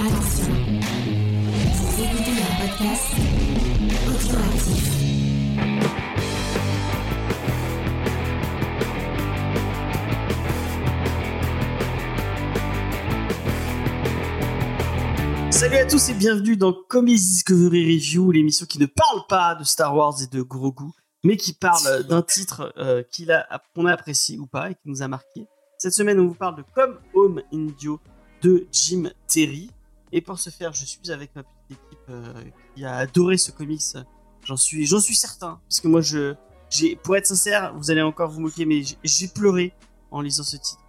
Attention, vous écoutez un podcast audioactif. Salut à tous et bienvenue dans Comics Discovery Review, l'émission qui ne parle pas de Star Wars et de Grogu, mais qui parle d'un titre euh, qu'il a- qu'on a apprécié ou pas et qui nous a marqué. Cette semaine, on vous parle de Come Home Indio de Jim Terry. Et pour ce faire, je suis avec ma petite équipe euh, qui a adoré ce comics. J'en suis, j'en suis certain, parce que moi, je, j'ai, pour être sincère, vous allez encore vous moquer, mais j'ai- j'ai pleuré en lisant ce titre.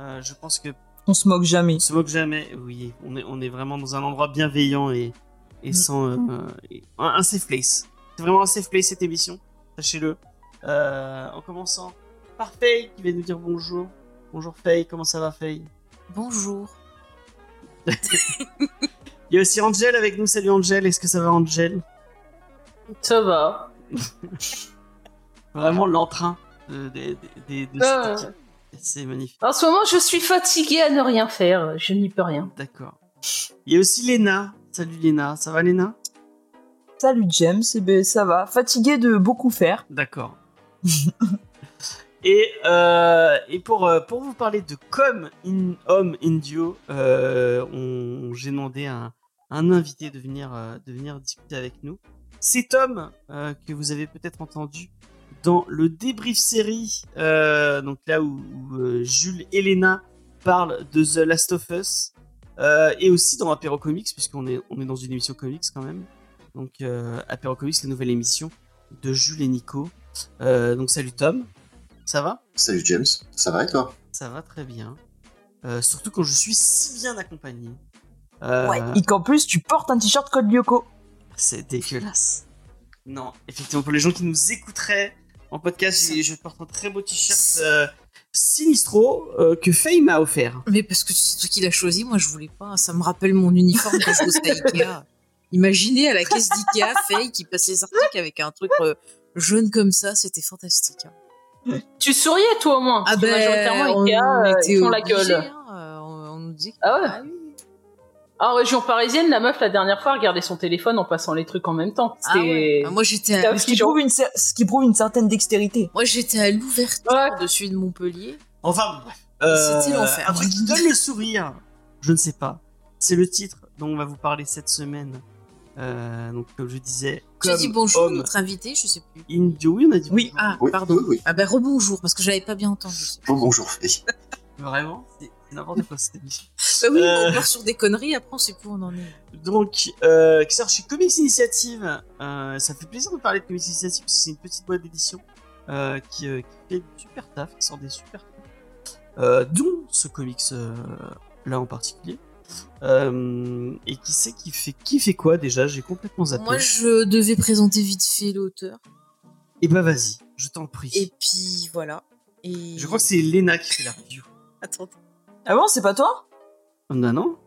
Euh, je pense que On se moque jamais. on se moque jamais, oui. On est, on est vraiment dans un endroit bienveillant et, et Mm. sans. euh, euh, et- un, un safe place. C'est vraiment un safe place cette émission, sachez-le. Euh, en commençant par Faye qui va nous dire bonjour. Bonjour Faye, comment ça va Faye? Bonjour. Il y a aussi Angel avec nous. Salut Angel, est-ce que ça va Angel? Ça va. Vraiment l'entrain de, de, de- de Euh. cette. C'est magnifique. En ce moment, je suis fatiguée à ne rien faire. Je n'y peux rien. D'accord. Il y a aussi Léna. Salut Léna, ça va Léna? Salut James, eh ben, ça va. Fatigué de beaucoup faire. D'accord. et, euh, et pour, euh, pour vous parler de Comme in Home Indio, euh, j'ai demandé à un, un invité de venir, euh, de venir discuter avec nous. C'est Tom, que vous avez peut-être entendu dans le débrief série, donc là où, où, Jules et Léna parlent de The Last of Us, et aussi dans Apéro Comics, puisqu'on est, on est dans une émission comics quand même. Donc Apéro Comics, la nouvelle émission de Jules et Nico. Donc salut Tom, ça va? Salut James, ça va et toi? Ça va très bien. Euh, surtout quand je suis si bien accompagné. Euh, Ouais. Et qu'en plus, tu portes un t-shirt code Lyoko. C'est dégueulasse. Non, effectivement, pour les gens qui nous écouteraient en podcast, je porte un très beau t-shirt euh, Sinistro euh, que Faye m'a offert. Mais parce que c'est toi qui l'as choisi, moi je voulais pas. Ça me rappelle mon uniforme quand je bossais à Ikea. Imaginez à la caisse d'Ikea, Faye qui passe les articles avec un truc euh, jaune comme ça, c'était fantastique. hein. Tu souriais, toi, au moins. Ah ben, majoritairement, on, Ikea, on euh, était ils font la gueule. hein, euh, on, nous que- Ah ouais oui. Ah, en région parisienne, la meuf, la dernière fois, regardait son téléphone en passant les trucs en même temps. Ah C'était... ouais. Ah, Moi j'étais à, Ce qui, prouve une, cer- ce qui prouve une certaine dextérité. moi j'étais à l'ouverture Ouais. de celui de Montpellier. Enfin, bref. Euh, C'était l'enfer. Un truc qui donne le sourire, je ne sais pas. C'est le titre dont on va vous parler cette semaine. Euh, donc, comme je disais, J'ai comme dit bonjour homme notre invité, je sais plus. Indio. Oui, on a dit Oui. bonjour. Ah Oui, pardon. oui, oui. Ah ben rebonjour parce que j'avais pas bien entendu. Bon, bonjour Faye. Vraiment, c'est n'importe quoi cette émission. Bah oui, Euh. on part sur des conneries, après on sait plus où on en est. Donc, euh, qui sort chez Comics Initiative. Euh, ça fait plaisir de parler de Comics Initiative parce que c'est une petite boîte d'édition euh, qui, euh, qui fait du super taf, qui sort des super taf. Euh, dont ce comics euh, là en particulier. Euh, et qui sait qui fait qui fait quoi déjà? J'ai complètement zappé. Moi je devais présenter vite fait l'auteur. Et bah vas-y, je t'en prie. Et puis voilà. Et... Je crois que c'est Lena qui fait la review. Attends. Ah bon, c'est pas toi? Oh, non, non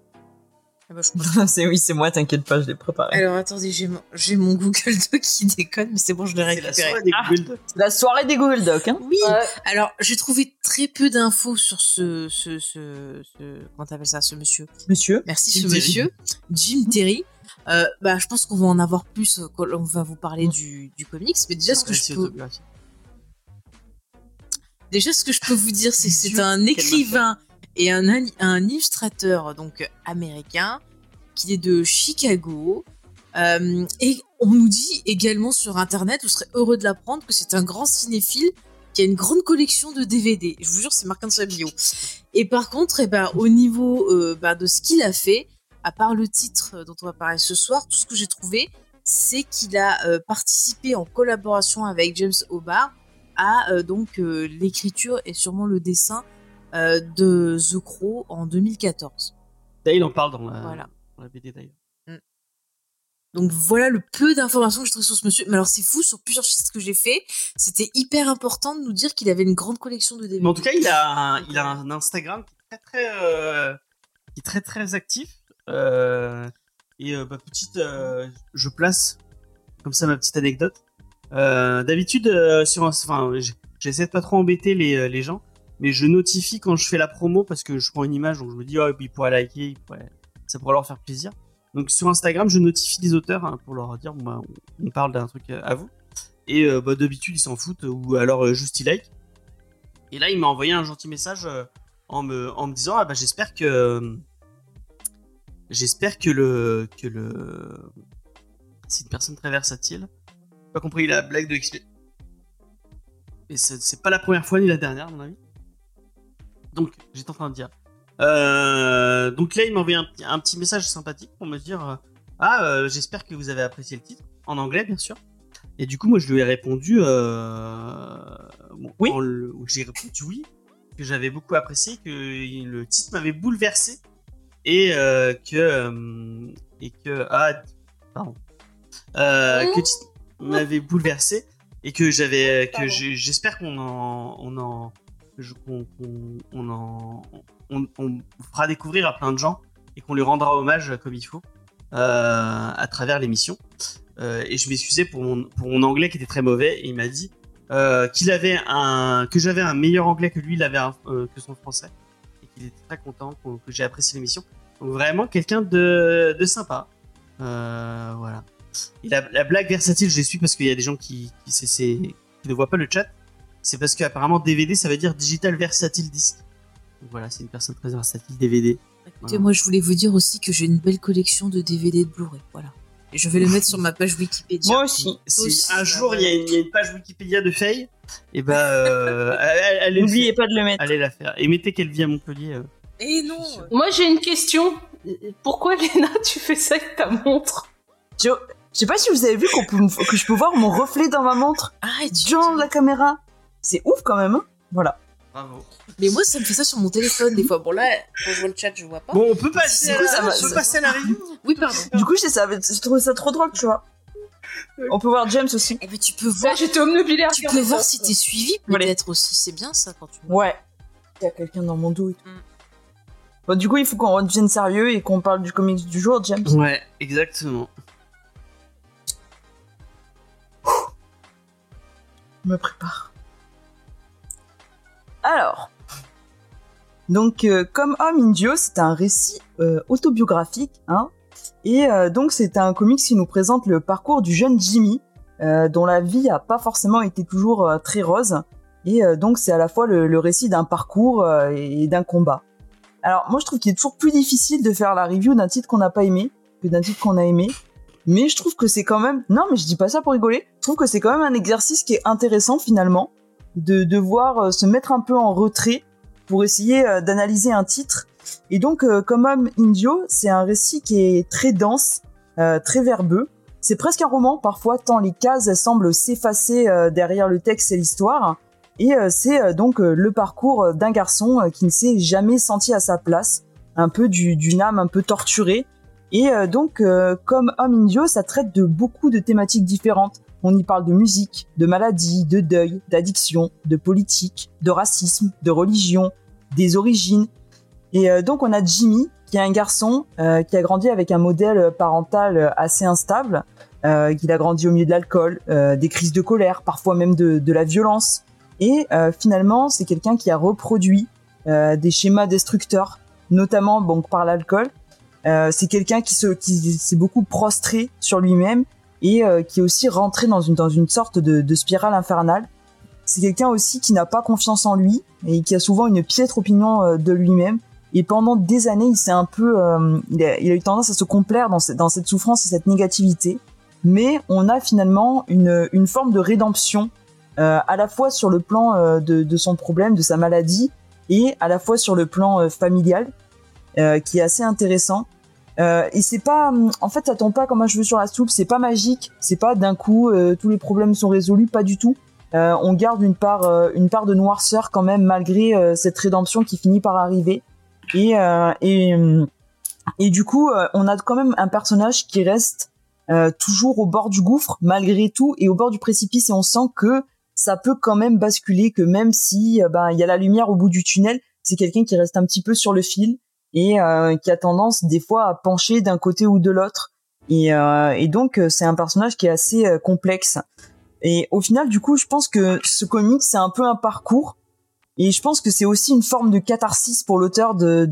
Ah bah, je C'est oui, c'est moi, t'inquiète pas, je l'ai préparé. Alors attendez, j'ai mon... j'ai mon Google Doc qui déconne, mais c'est bon, je l'ai C'est la récupéré. soirée des Ah. Google Docs. La soirée des Google Docs, hein. Oui. Alors j'ai trouvé très peu d'infos sur ce, ce, ce, ce- comment t'appelles ça, ce monsieur? Monsieur. Merci Jim ce Terry. monsieur, Jim Terry. Euh, bah, je pense qu'on va en avoir plus euh, quand on va vous parler du, du comics, mais déjà ce que je peux, déjà ce que je peux vous dire, c'est que c'est un quelle écrivain et un, illustrateur donc américain qui est de Chicago. Euh, et on nous dit également sur internet, vous serez heureux de l'apprendre, que c'est un grand cinéphile qui a une grande collection de DVD. Je vous jure, c'est marqué dans sa bio. Et par contre, eh ben, au niveau euh, bah, de ce qu'il a fait, à part le titre dont on va parler ce soir, tout ce que j'ai trouvé, c'est qu'il a euh, participé en collaboration avec James Hobart à euh, donc euh, l'écriture et sûrement le dessin euh, de The Crow en 2014. D'ailleurs, il en parle dans la, Voilà. dans la BD d'ailleurs. Donc voilà le peu d'informations que j'ai trouvé sur ce monsieur. Mais alors c'est fou, sur plusieurs sites que j'ai fait, c'était hyper important de nous dire qu'il avait une grande collection de DVD. Mais en tout cas, il a un, il a un Instagram qui est très très, euh, qui est très, très actif. Euh, et bah, petite, euh, je place comme ça ma petite anecdote. D'habitude, sur, enfin, j'essaie de pas trop embêter les, les gens, mais je notifie quand je fais la promo parce que je prends une image, donc je me dis oh il pourrait liker, ça pourrait leur faire plaisir. Donc sur Instagram, je notifie les auteurs hein, pour leur dire, bah, on- parle d'un truc euh, à vous. Et euh, bah, d'habitude, ils s'en foutent ou alors euh, juste ils like. Et là, il m'a envoyé un gentil message en me, en me disant, ah bah j'espère que j'espère que le que le c'est une personne très versatile. J'ai Pas compris la blague de XP. Et c'est pas la première fois ni la dernière, à mon avis. Donc, j'étais en train de dire. Euh, donc là, il m'a envoyé un, petit- un petit message sympathique pour me dire euh, Ah, euh, j'espère que vous avez apprécié le titre. En anglais, bien sûr. Et du coup, moi, je lui ai répondu euh, bon, Oui. J'ai répondu oui, que j'avais beaucoup apprécié, que le titre m'avait bouleversé et euh, que. euh, et que. Ah, pardon. Euh, que le titre m'avait bouleversé et que j'avais. que j'espère qu'on en. On en je- qu'on on fera découvrir à plein de gens et qu'on lui rendra hommage comme il faut euh, à travers l'émission. Euh, et je m'excusais pour mon, anglais qui était très mauvais et il m'a dit euh, qu'il avait un que j'avais un meilleur anglais que lui, que son français et qu'il était très content que j'ai apprécié l'émission. Donc vraiment quelqu'un de, de sympa. Voilà. La, la blague versatile, je les suis parce qu'il y a des gens qui ne voient pas le chat. C'est parce qu'apparemment DVD ça veut dire Digital Versatile Disc. Donc voilà, c'est une personne très versatile DVD. Écoutez, Voilà. moi je voulais vous dire aussi que j'ai une belle collection de DVD de Blu-ray. Voilà. Et je vais le mettre sur ma page Wikipédia. Moi aussi. Si Aussi, un bah, jour il y, a une- il y a une page Wikipédia de Faye, et ben euh, N'oubliez pas de le mettre. allez la faire. Et mettez qu'elle vit à Montpellier. euh. Et non Moi, j'ai une question. Pourquoi, Léna, tu fais ça avec ta montre? Je, sais pas si vous avez vu qu'on peut, me- que je peux voir mon reflet dans ma montre, Arrête dans la caméra. C'est ouf quand même. Hein voilà. Bravo. Mais moi ça me fait ça sur mon téléphone des fois. Bon là, quand je vois le chat, je vois pas. Bon, on peut passer, à coup, la, ça va- on peut ça- passer à la review. Oui, pardon. Du coup, j'ai ça- trouvé ça trop drôle, tu vois. On peut voir James aussi. Eh ben tu peux voir. j'étais omnubilaire. Tu peux voir si t'es suivi Voilà. peut-être aussi. C'est bien ça quand tu. Ouais. Il y a quelqu'un dans mon dos et tout. Mm. Bon, du coup, il faut qu'on redevienne sérieux et qu'on parle du comics du jour, James. Ouais, exactement. Je me prépare. Alors. Donc, euh, comme Homme Indio, c'est un récit euh, autobiographique, hein. Et euh, donc, c'est un comics qui nous présente le parcours du jeune Jimmy, dont la vie a pas forcément été toujours très rose. Et donc, c'est à la fois le, récit d'un parcours euh, et d'un combat. Alors, moi, je trouve qu'il est toujours plus difficile de faire la review d'un titre qu'on n'a pas aimé que d'un titre qu'on a aimé. Mais je trouve que c'est quand même... Non, mais je dis pas ça pour rigoler. Je trouve que c'est quand même un exercice qui est intéressant, finalement, de devoir euh, se mettre un peu en retrait pour essayer euh, d'analyser un titre. Et donc, euh, comme Homme Indio, c'est un récit qui est très dense, très verbeux. C'est presque un roman, parfois, tant les cases semblent s'effacer derrière le texte et l'histoire. Et c'est donc le parcours d'un garçon qui ne s'est jamais senti à sa place, un peu du- d'une âme un peu torturée. Et donc, comme Homme Indio, ça traite de beaucoup de thématiques différentes. On y parle de musique, de maladie, de deuil, d'addiction, de politique, de racisme, de religion, des origines. Et euh, donc, on a Jimmy, qui est un garçon euh, qui a grandi avec un modèle parental assez instable, euh, qu'il a grandi au milieu de l'alcool, euh, des crises de colère, parfois même de, la violence. Et finalement, c'est quelqu'un qui a reproduit des schémas destructeurs, notamment par l'alcool. C'est quelqu'un qui s'est beaucoup prostré sur lui-même et euh, qui est aussi rentré dans une dans une sorte de, de spirale infernale. C'est quelqu'un aussi qui n'a pas confiance en lui et qui a souvent une piètre opinion euh, de lui-même. Et pendant des années, il s'est un peu, euh, il, a, il a eu tendance à se complaire dans, ce- dans cette souffrance et cette négativité. Mais on a finalement une, une forme de rédemption, euh, à la fois sur le plan euh, de, de son problème, de sa maladie, et à la fois sur le plan familial, qui est assez intéressant. Euh, et c'est pas, hum, en fait, ça tombe pas comme un cheveu sur la soupe. C'est pas magique. C'est pas d'un coup euh, tous les problèmes sont résolus. Pas du tout. Euh, on garde une part, euh, une part de noirceur quand même malgré euh, cette rédemption qui finit par arriver. Et euh, et hum, et du coup, on a quand même un personnage qui reste toujours au bord du gouffre malgré tout et au bord du précipice. Et on sent que ça peut quand même basculer, que même si ben il y a la lumière au bout du tunnel, c'est quelqu'un qui reste un petit peu sur le fil et euh, qui a tendance des fois à pencher d'un côté ou de l'autre. Et, euh, et donc euh, c'est un personnage qui est assez euh, complexe. Et au final, du coup, je pense que ce comic c'est un peu un parcours. Et je pense que c'est aussi une forme de catharsis pour l'auteur de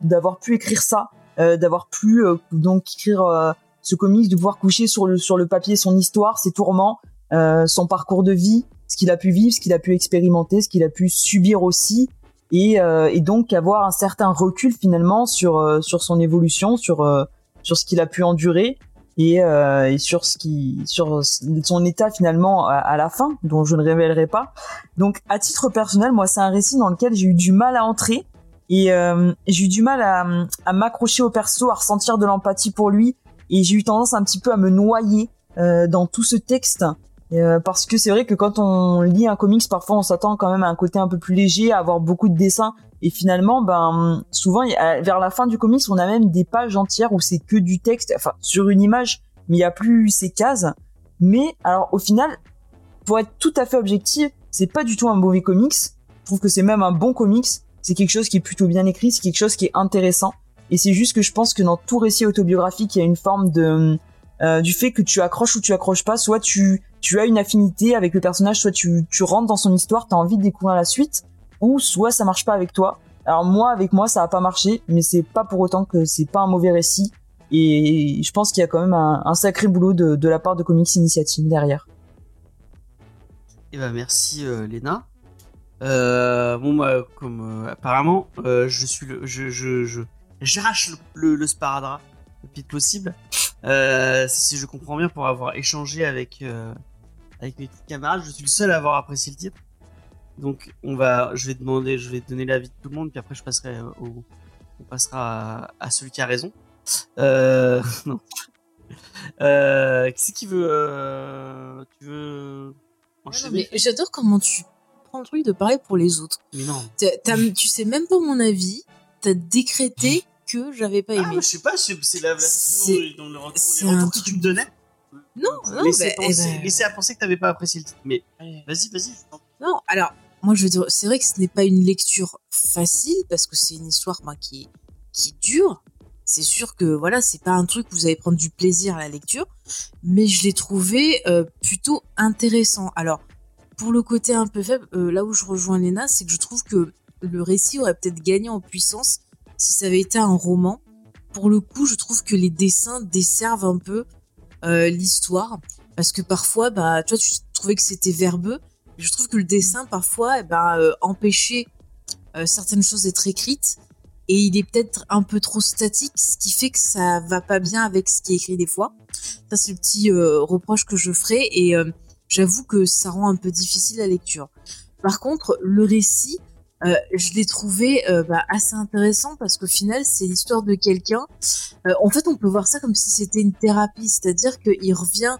d'avoir pu écrire ça euh, d'avoir pu euh, donc écrire ce comics, de pouvoir coucher sur le sur le papier son histoire, ses tourments, son parcours de vie, ce qu'il a pu vivre, ce qu'il a pu expérimenter, ce qu'il a pu subir aussi, et, euh, et donc avoir un certain recul finalement sur euh, sur son évolution, sur euh, sur ce qu'il a pu endurer et, euh, et sur ce qui sur son état finalement à, la fin, dont je ne révélerai pas. Donc à titre personnel, moi c'est un récit dans lequel j'ai eu du mal à entrer et euh, j'ai eu du mal à, à m'accrocher au perso, à ressentir de l'empathie pour lui et j'ai eu tendance un petit peu à me noyer euh, dans tout ce texte euh, parce que c'est vrai que quand on lit un comics, parfois on s'attend quand même à un côté un peu plus léger, à avoir beaucoup de dessins. Et finalement, ben souvent vers la fin du comics, on a même des pages entières où c'est que du texte, enfin sur une image, mais il y a plus ces cases. Mais alors au final, pour être tout à fait objectif, c'est pas du tout un mauvais comics. Je trouve que c'est même un bon comics. C'est quelque chose qui est plutôt bien écrit, c'est quelque chose qui est intéressant. Et c'est juste que je pense que dans tout récit autobiographique, il y a une forme de euh, du fait que tu accroches ou tu accroches pas, soit tu tu as une affinité avec le personnage, soit tu rentres dans son histoire, t'as envie de découvrir la suite, ou soit ça marche pas avec toi. Alors moi, avec moi, ça a pas marché, mais c'est pas pour autant que c'est pas un mauvais récit. Et je pense qu'il y a quand même un, sacré boulot de, la part de Comics Initiative derrière. Eh ben merci euh, Léna. Euh, bon moi comme euh, apparemment euh, je suis le je je je j'arrache le, le, le sparadrap le plus possible. Euh, si je comprends bien pour avoir échangé avec euh, avec mes petits camarades, je suis le seul à avoir apprécié le titre. Donc on va je vais demander je vais donner l'avis de tout le monde puis après je passerai au on passera à, à celui qui a raison. Euh, non. Euh, qui c'est qui veut euh, tu veux enchaîner? j'adore comment tu prends le truc de parler pour les autres. mais non. Tu sais même pas mon avis, t'as décrété que j'avais pas Ah, aimé. mais je sais pas, c'est c'est la, dont, dont le retour, les retours que tu me donnais. Non, non, laissez, bah, eh penser, ben- laissez à penser que t'avais pas apprécié le titre. Mais vas-y, vas-y. Non, alors, moi je veux dire, c'est vrai que ce n'est pas une lecture facile parce que c'est une histoire ben, qui, qui dure. C'est sûr que voilà, c'est pas un truc où vous allez prendre du plaisir à la lecture, mais je l'ai trouvé euh, plutôt intéressant. Alors, pour le côté un peu faible, euh, là où je rejoins Léna, c'est que je trouve que le récit aurait peut-être gagné en puissance si ça avait été un roman. Pour le coup, je trouve que les dessins desservent un peu euh, l'histoire parce que parfois, bah, toi, tu trouvais que c'était verbeux. Je trouve que le dessin, parfois, eh ben, euh, empêchait euh, certaines choses d'être écrites. Et il est peut-être un peu trop statique, ce qui fait que ça va pas bien avec ce qui est écrit des fois. Ça, c'est le petit reproche que je ferai. Et j'avoue que ça rend un peu difficile la lecture. Par contre, le récit, euh, je l'ai trouvé euh, bah, assez intéressant parce qu'au final, c'est l'histoire de quelqu'un. Euh, en fait, on peut voir ça comme si c'était une thérapie, c'est-à-dire qu'il revient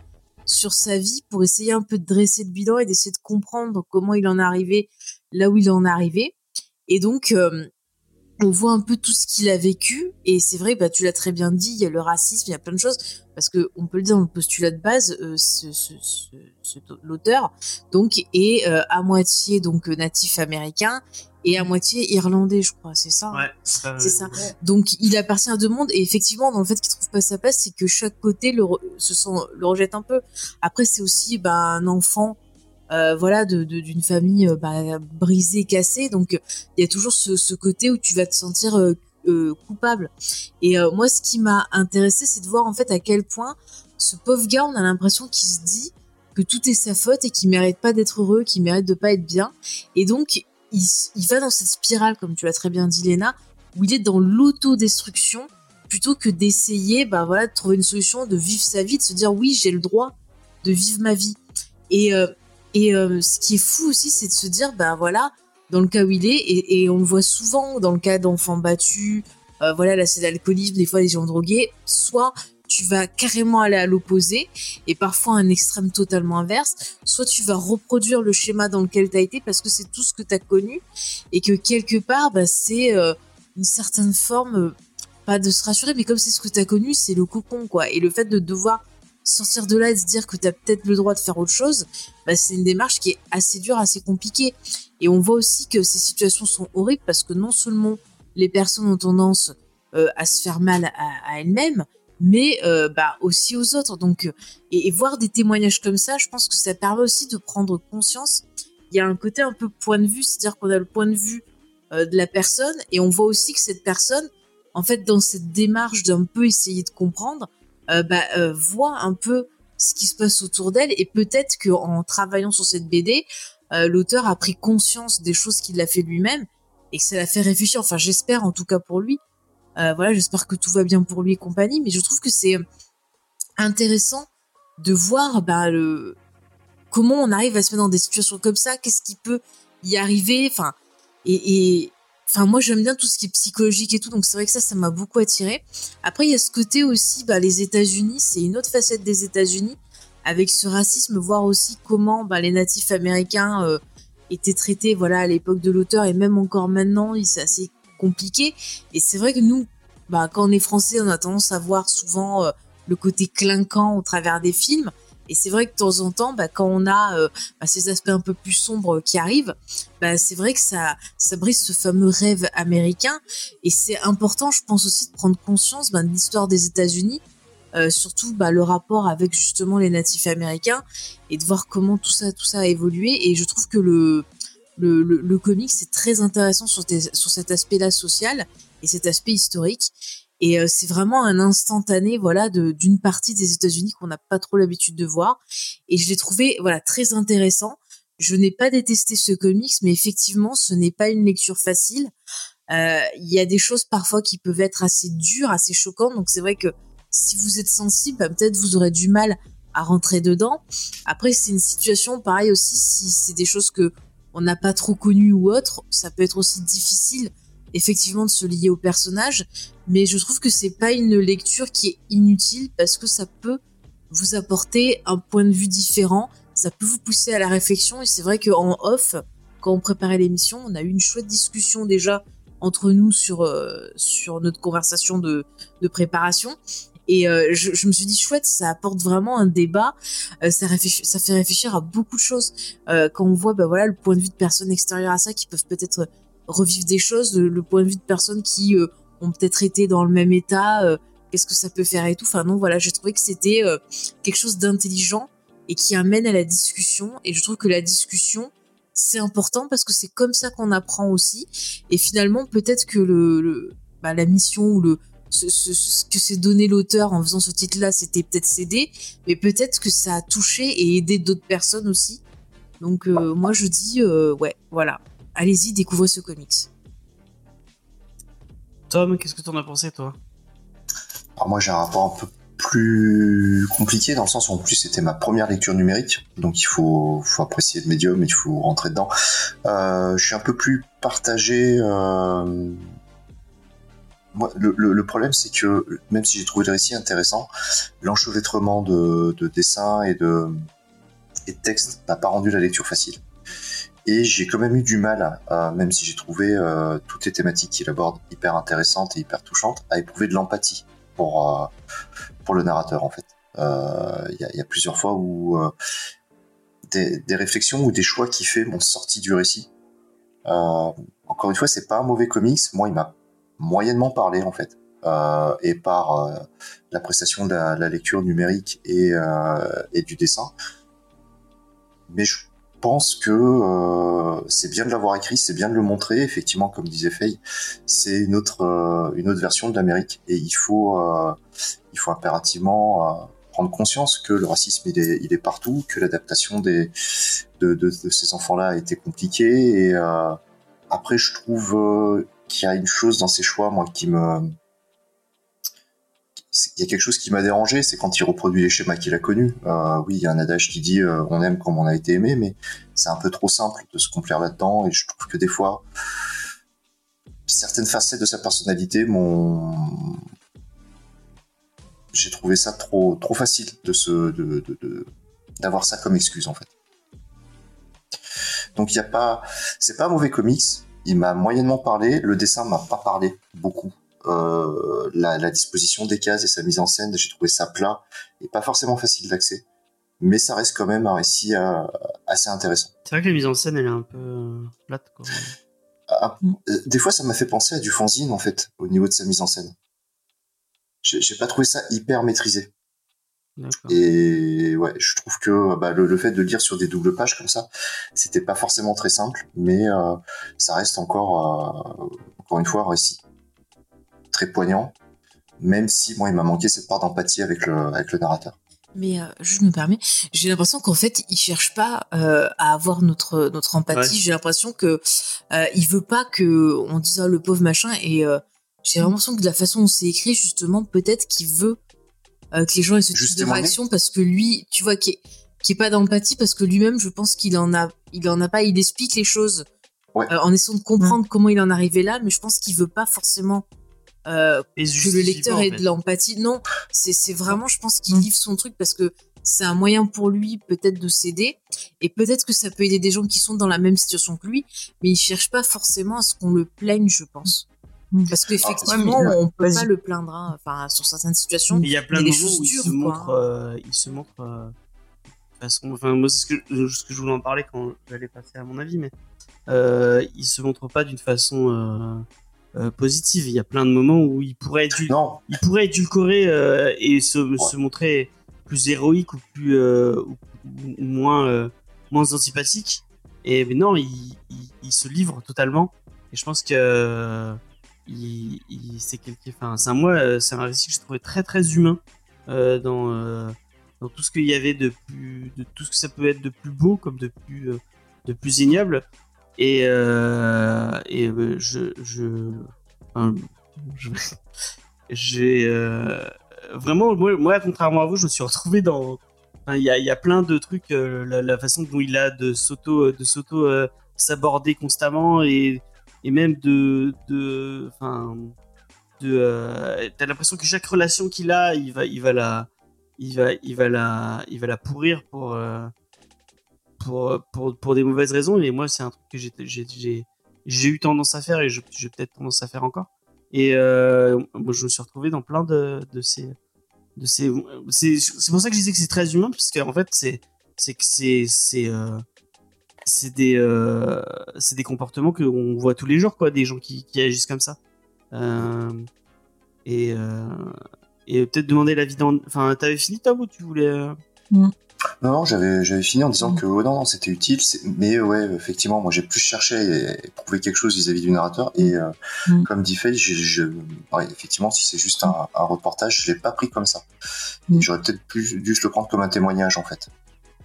sur sa vie pour essayer un peu de dresser le bilan et d'essayer de comprendre comment il en est arrivé là où il en est arrivé. Et donc, euh, on voit un peu tout ce qu'il a vécu. Et c'est vrai, bah, tu l'as très bien dit, il y a le racisme, il y a plein de choses. Parce que on peut le dire dans le postulat de base, euh, ce, ce, ce- l'auteur donc est euh, à moitié donc natif américain et à moitié irlandais, je crois. C'est ça. hein Ouais, euh, C'est ça. Donc il appartient à deux mondes et effectivement dans le fait qu'il trouve pas sa place, c'est que chaque côté le re- se sent le rejette un peu. Après c'est aussi bah, un enfant euh, voilà de de- d'une famille euh, bah, brisée, cassée. Donc il y a toujours ce, côté où tu vas te sentir euh, euh, coupable. Et euh, moi ce qui m'a intéressé c'est de voir en fait à quel point ce pauvre gars on a l'impression qu'il se dit que tout est sa faute et qu'il mérite pas d'être heureux, qu'il mérite de pas être bien. Et donc il, va dans cette spirale, comme tu l'as très bien dit, Léna, où il est dans l'autodestruction plutôt que d'essayer bah voilà de trouver une solution de vivre sa vie de se dire oui j'ai le droit de vivre ma vie et euh, et euh, ce qui est fou aussi c'est de se dire bah voilà dans le cas où il est et, on le voit souvent dans le cas d'enfants battus euh, voilà là c'est l'alcoolisme des fois des gens drogués soit tu vas carrément aller à l'opposé et parfois un extrême totalement inverse soit tu vas reproduire le schéma dans lequel tu as été parce que c'est tout ce que tu as connu et que quelque part bah, c'est euh, une certaine forme pas de se rassurer mais comme c'est ce que tu as connu c'est le cocon quoi. Et le fait de devoir sortir de là et se dire que tu as peut-être le droit de faire autre chose bah, c'est une démarche qui est assez dure assez compliquée. Et on voit aussi que ces situations sont horribles parce que non seulement les personnes ont tendance euh, à se faire mal à, elles-mêmes mais euh, bah aussi aux autres. Donc euh, et, et voir des témoignages comme ça je pense que ça permet aussi de prendre conscience. Il y a un côté un peu point de vue c'est-à-dire qu'on a le point de vue euh, de la personne et on voit aussi que cette personne en fait, dans cette démarche d'un peu essayer de comprendre, bah, euh, voit un peu ce qui se passe autour d'elle et peut-être que en travaillant sur cette BD, euh, l'auteur a pris conscience des choses qu'il a fait lui-même et que ça l'a fait réfléchir. Enfin, j'espère en tout cas pour lui. Euh, voilà, j'espère que tout va bien pour lui et compagnie. Mais je trouve que c'est intéressant de voir bah, le comment on arrive à se mettre dans des situations comme ça. Qu'est-ce qui peut y arriver? Enfin, et, et enfin moi j'aime bien tout ce qui est psychologique et tout donc c'est vrai que ça ça m'a beaucoup attiré après il y a ce côté aussi bah les États-Unis c'est une autre facette des États-Unis avec ce racisme voir aussi comment bah, les natifs américains euh, étaient traités voilà à l'époque de l'auteur et même encore maintenant c'est assez compliqué. Et c'est vrai que nous bah quand on est français on a tendance à voir souvent euh, le côté clinquant au travers des films et c'est vrai que de temps en temps, bah, quand on a euh, bah, ces aspects un peu plus sombres qui arrivent, bah, c'est vrai que ça, ça brise ce fameux rêve américain. Et c'est important, je pense aussi, de prendre conscience bah, de l'histoire des États-Unis, euh, surtout bah, le rapport avec justement les natifs américains, et de voir comment tout ça, tout ça a évolué. Et je trouve que le, le, le, comic, c'est très intéressant sur, sur cet aspect-là social et cet aspect historique. Et euh, c'est vraiment un instantané, voilà, d'une partie des États-Unis qu'on n'a pas trop l'habitude de voir. Et je l'ai trouvé, voilà, très intéressant. Je n'ai pas détesté ce comics, mais effectivement, ce n'est pas une lecture facile. Euh, Il y a des choses parfois qui peuvent être assez dures, assez choquantes. Donc c'est vrai que si vous êtes sensible, bah, peut-être vous aurez du mal à rentrer dedans. Après, c'est une situation pareil aussi si c'est des choses que on n'a pas trop connues ou autre, ça peut être aussi difficile effectivement de se lier au personnage mais je trouve que c'est pas une lecture qui est inutile parce que ça peut vous apporter un point de vue différent, ça peut vous pousser à la réflexion et c'est vrai qu'en off, quand on préparait l'émission, on a eu une chouette discussion déjà entre nous sur euh, sur notre conversation de, de préparation et euh, je, je me suis dit chouette, ça apporte vraiment un débat, euh, ça, ça fait réfléchir à beaucoup de choses Euh, quand on voit bah voilà le point de vue de personnes extérieures à ça qui peuvent peut-être revivre des choses, le, le point de vue de personnes qui euh, ont peut-être été dans le même état, euh, qu'est-ce que ça peut faire et tout. Enfin non, voilà, j'ai trouvé que c'était euh, quelque chose d'intelligent et qui amène à la discussion. Et je trouve que la discussion, c'est important parce que c'est comme ça qu'on apprend aussi. Et finalement, peut-être que le, le- bah, la mission ou le ce, ce- ce que s'est donné l'auteur en faisant ce titre-là, c'était peut-être cédé, mais peut-être que ça a touché et aidé d'autres personnes aussi. Donc euh, moi je dis euh, ouais, voilà, allez-y, découvrez ce comics. Tom, qu'est-ce que t'en as pensé, toi? Alors moi j'ai un rapport un peu plus compliqué dans le sens où en plus c'était ma première lecture numérique, donc il faut, faut apprécier le médium, il faut rentrer dedans. Euh, je suis un peu plus partagé. euh, Moi, le, le- le problème c'est que même si j'ai trouvé le récit intéressant, l'enchevêtrement de, de dessins et de, et de textes n'a pas rendu la lecture facile. Et j'ai quand même eu du mal, même si j'ai trouvé euh, toutes les thématiques qu'il aborde hyper intéressantes et hyper touchantes, à éprouver de l'empathie pour, euh, pour le narrateur en fait. Euh, Il y, a, plusieurs fois où des, réflexions ou des choix qu'il fait m'ont sorti du récit. Encore une fois, c'est pas un mauvais comics. Moi, il m'a moyennement parlé en fait. Et par euh, la prestation de la, lecture numérique et, et du dessin. Mais je pense que euh, c'est bien de l'avoir écrit, c'est bien de le montrer. Effectivement, comme disait Faye, c'est une autre euh, une autre version de l'Amérique et il faut euh, il faut impérativement euh, prendre conscience que le racisme il est il est partout, que l'adaptation des de, de, de ces enfants-là a été compliquée et euh, après je trouve qu'il y a une chose dans ses choix moi qui me il y a quelque chose qui m'a dérangé, c'est quand il reproduit les schémas qu'il a connus. Euh, oui, il y a un adage qui dit euh, on aime comme on a été aimé, mais c'est un peu trop simple de se complaire là-dedans, et je trouve que des fois, certaines facettes de sa personnalité m'ont. J'ai trouvé ça trop, trop facile de de- d'avoir ça comme excuse en fait. Donc il y a pas, c'est pas un mauvais comics. Il m'a moyennement parlé, le dessin m'a pas parlé beaucoup. Euh, la, la disposition des cases et sa mise en scène, j'ai trouvé ça plat et pas forcément facile d'accès. Mais ça reste quand même un récit euh, assez intéressant. C'est vrai que la mise en scène, elle est un peu euh, plate, quoi. Ah, euh, des fois, ça m'a fait penser à du fanzine, en fait, au niveau de sa mise en scène. J'ai pas trouvé ça hyper maîtrisé. Et ouais, je trouve que bah, le, le fait de lire sur des doubles pages comme ça, c'était pas forcément très simple, mais euh, ça reste encore, euh, encore une fois, un récit très poignant, même si moi il m'a manqué cette part d'empathie avec le, avec le narrateur. Mais euh, je me permets, j'ai l'impression qu'en fait, il cherche pas euh, à avoir notre notre empathie. Ouais. J'ai l'impression que euh, il veut pas que on dise ah, le pauvre machin. Et euh, j'ai l'impression que de la façon dont c'est écrit, justement, peut-être qu'il veut euh, que les gens aient ce type de réaction parce que lui, tu vois, qui est qui est pas d'empathie parce que lui-même, je pense qu'il en a, il en a pas. Il explique les choses Ouais. euh, en essayant de comprendre comment il en est arrivé là, mais je pense qu'il veut pas forcément euh, que le lecteur ait de l'empathie. Non, c'est vraiment, je pense qu'il Mm. livre son truc parce que c'est un moyen pour lui peut-être de s'aider et peut-être que ça peut aider des gens qui sont dans la même situation que lui, mais il cherche pas forcément à ce qu'on le plaigne, je pense. Mm. Parce qu'effectivement, ouais, mais- on peut pas le plaindre, hein, enfin sur certaines situations. Mais il y a plein de Il moments où il choses se dures, quoi. montre, euh, il se montre euh, façon. Enfin, moi, c'est ce que, ce que je voulais en parler quand j'allais passer à mon avis, mais euh, il se montre pas d'une façon euh, positive. Il y a plein de moments où il pourrait être, Non, il pourrait édulcorer euh, et se, se montrer plus héroïque ou plus euh, ou, ou moins euh, moins antipathique. Et mais non, il, il, il se livre totalement. Et je pense que euh, il, il c'est quelque, enfin, c'est un moi, c'est un récit que j'ai trouvé très très humain euh, dans euh, dans tout ce qu'il y avait de plus, de tout ce que ça peut être de plus beau comme de plus euh, de plus ignoble. Et euh, et euh, je je je- j'ai euh, vraiment moi, contrairement à vous je me suis retrouvé dans il y a, y a plein de trucs la, façon dont il a de s'auto de s'auto s'aborder constamment et et même de de enfin de t'as l'impression que chaque relation qu'il a il va il va la il va il va la il va la pourrir pour pour pour pour des mauvaises raisons et moi c'est un truc que j'ai eu tendance à faire et j'ai peut-être tendance à faire encore et euh, je me suis retrouvé dans plein de, de ces. De ces c'est, pour ça que je disais que c'est très humain, parce qu'en fait, c'est, que c'est. C'est, euh, des, euh, des comportements qu'on voit tous les jours, quoi, des gens qui, agissent comme ça. Euh, et, euh, et peut-être demander l'avis dans. Enfin, t'avais fini, Tom, ou tu voulais. euh, non, non, j'avais, j'avais fini en disant Mm. que oh, non, non, c'était utile. Mais ouais, effectivement, moi j'ai plus cherché à prouver quelque chose vis-à-vis du narrateur. Et euh, Mm. comme dit Faye, je, ouais, effectivement, si c'est juste un, un reportage, je l'ai pas pris comme ça. Mm. J'aurais peut-être plus dû se le prendre comme un témoignage en fait.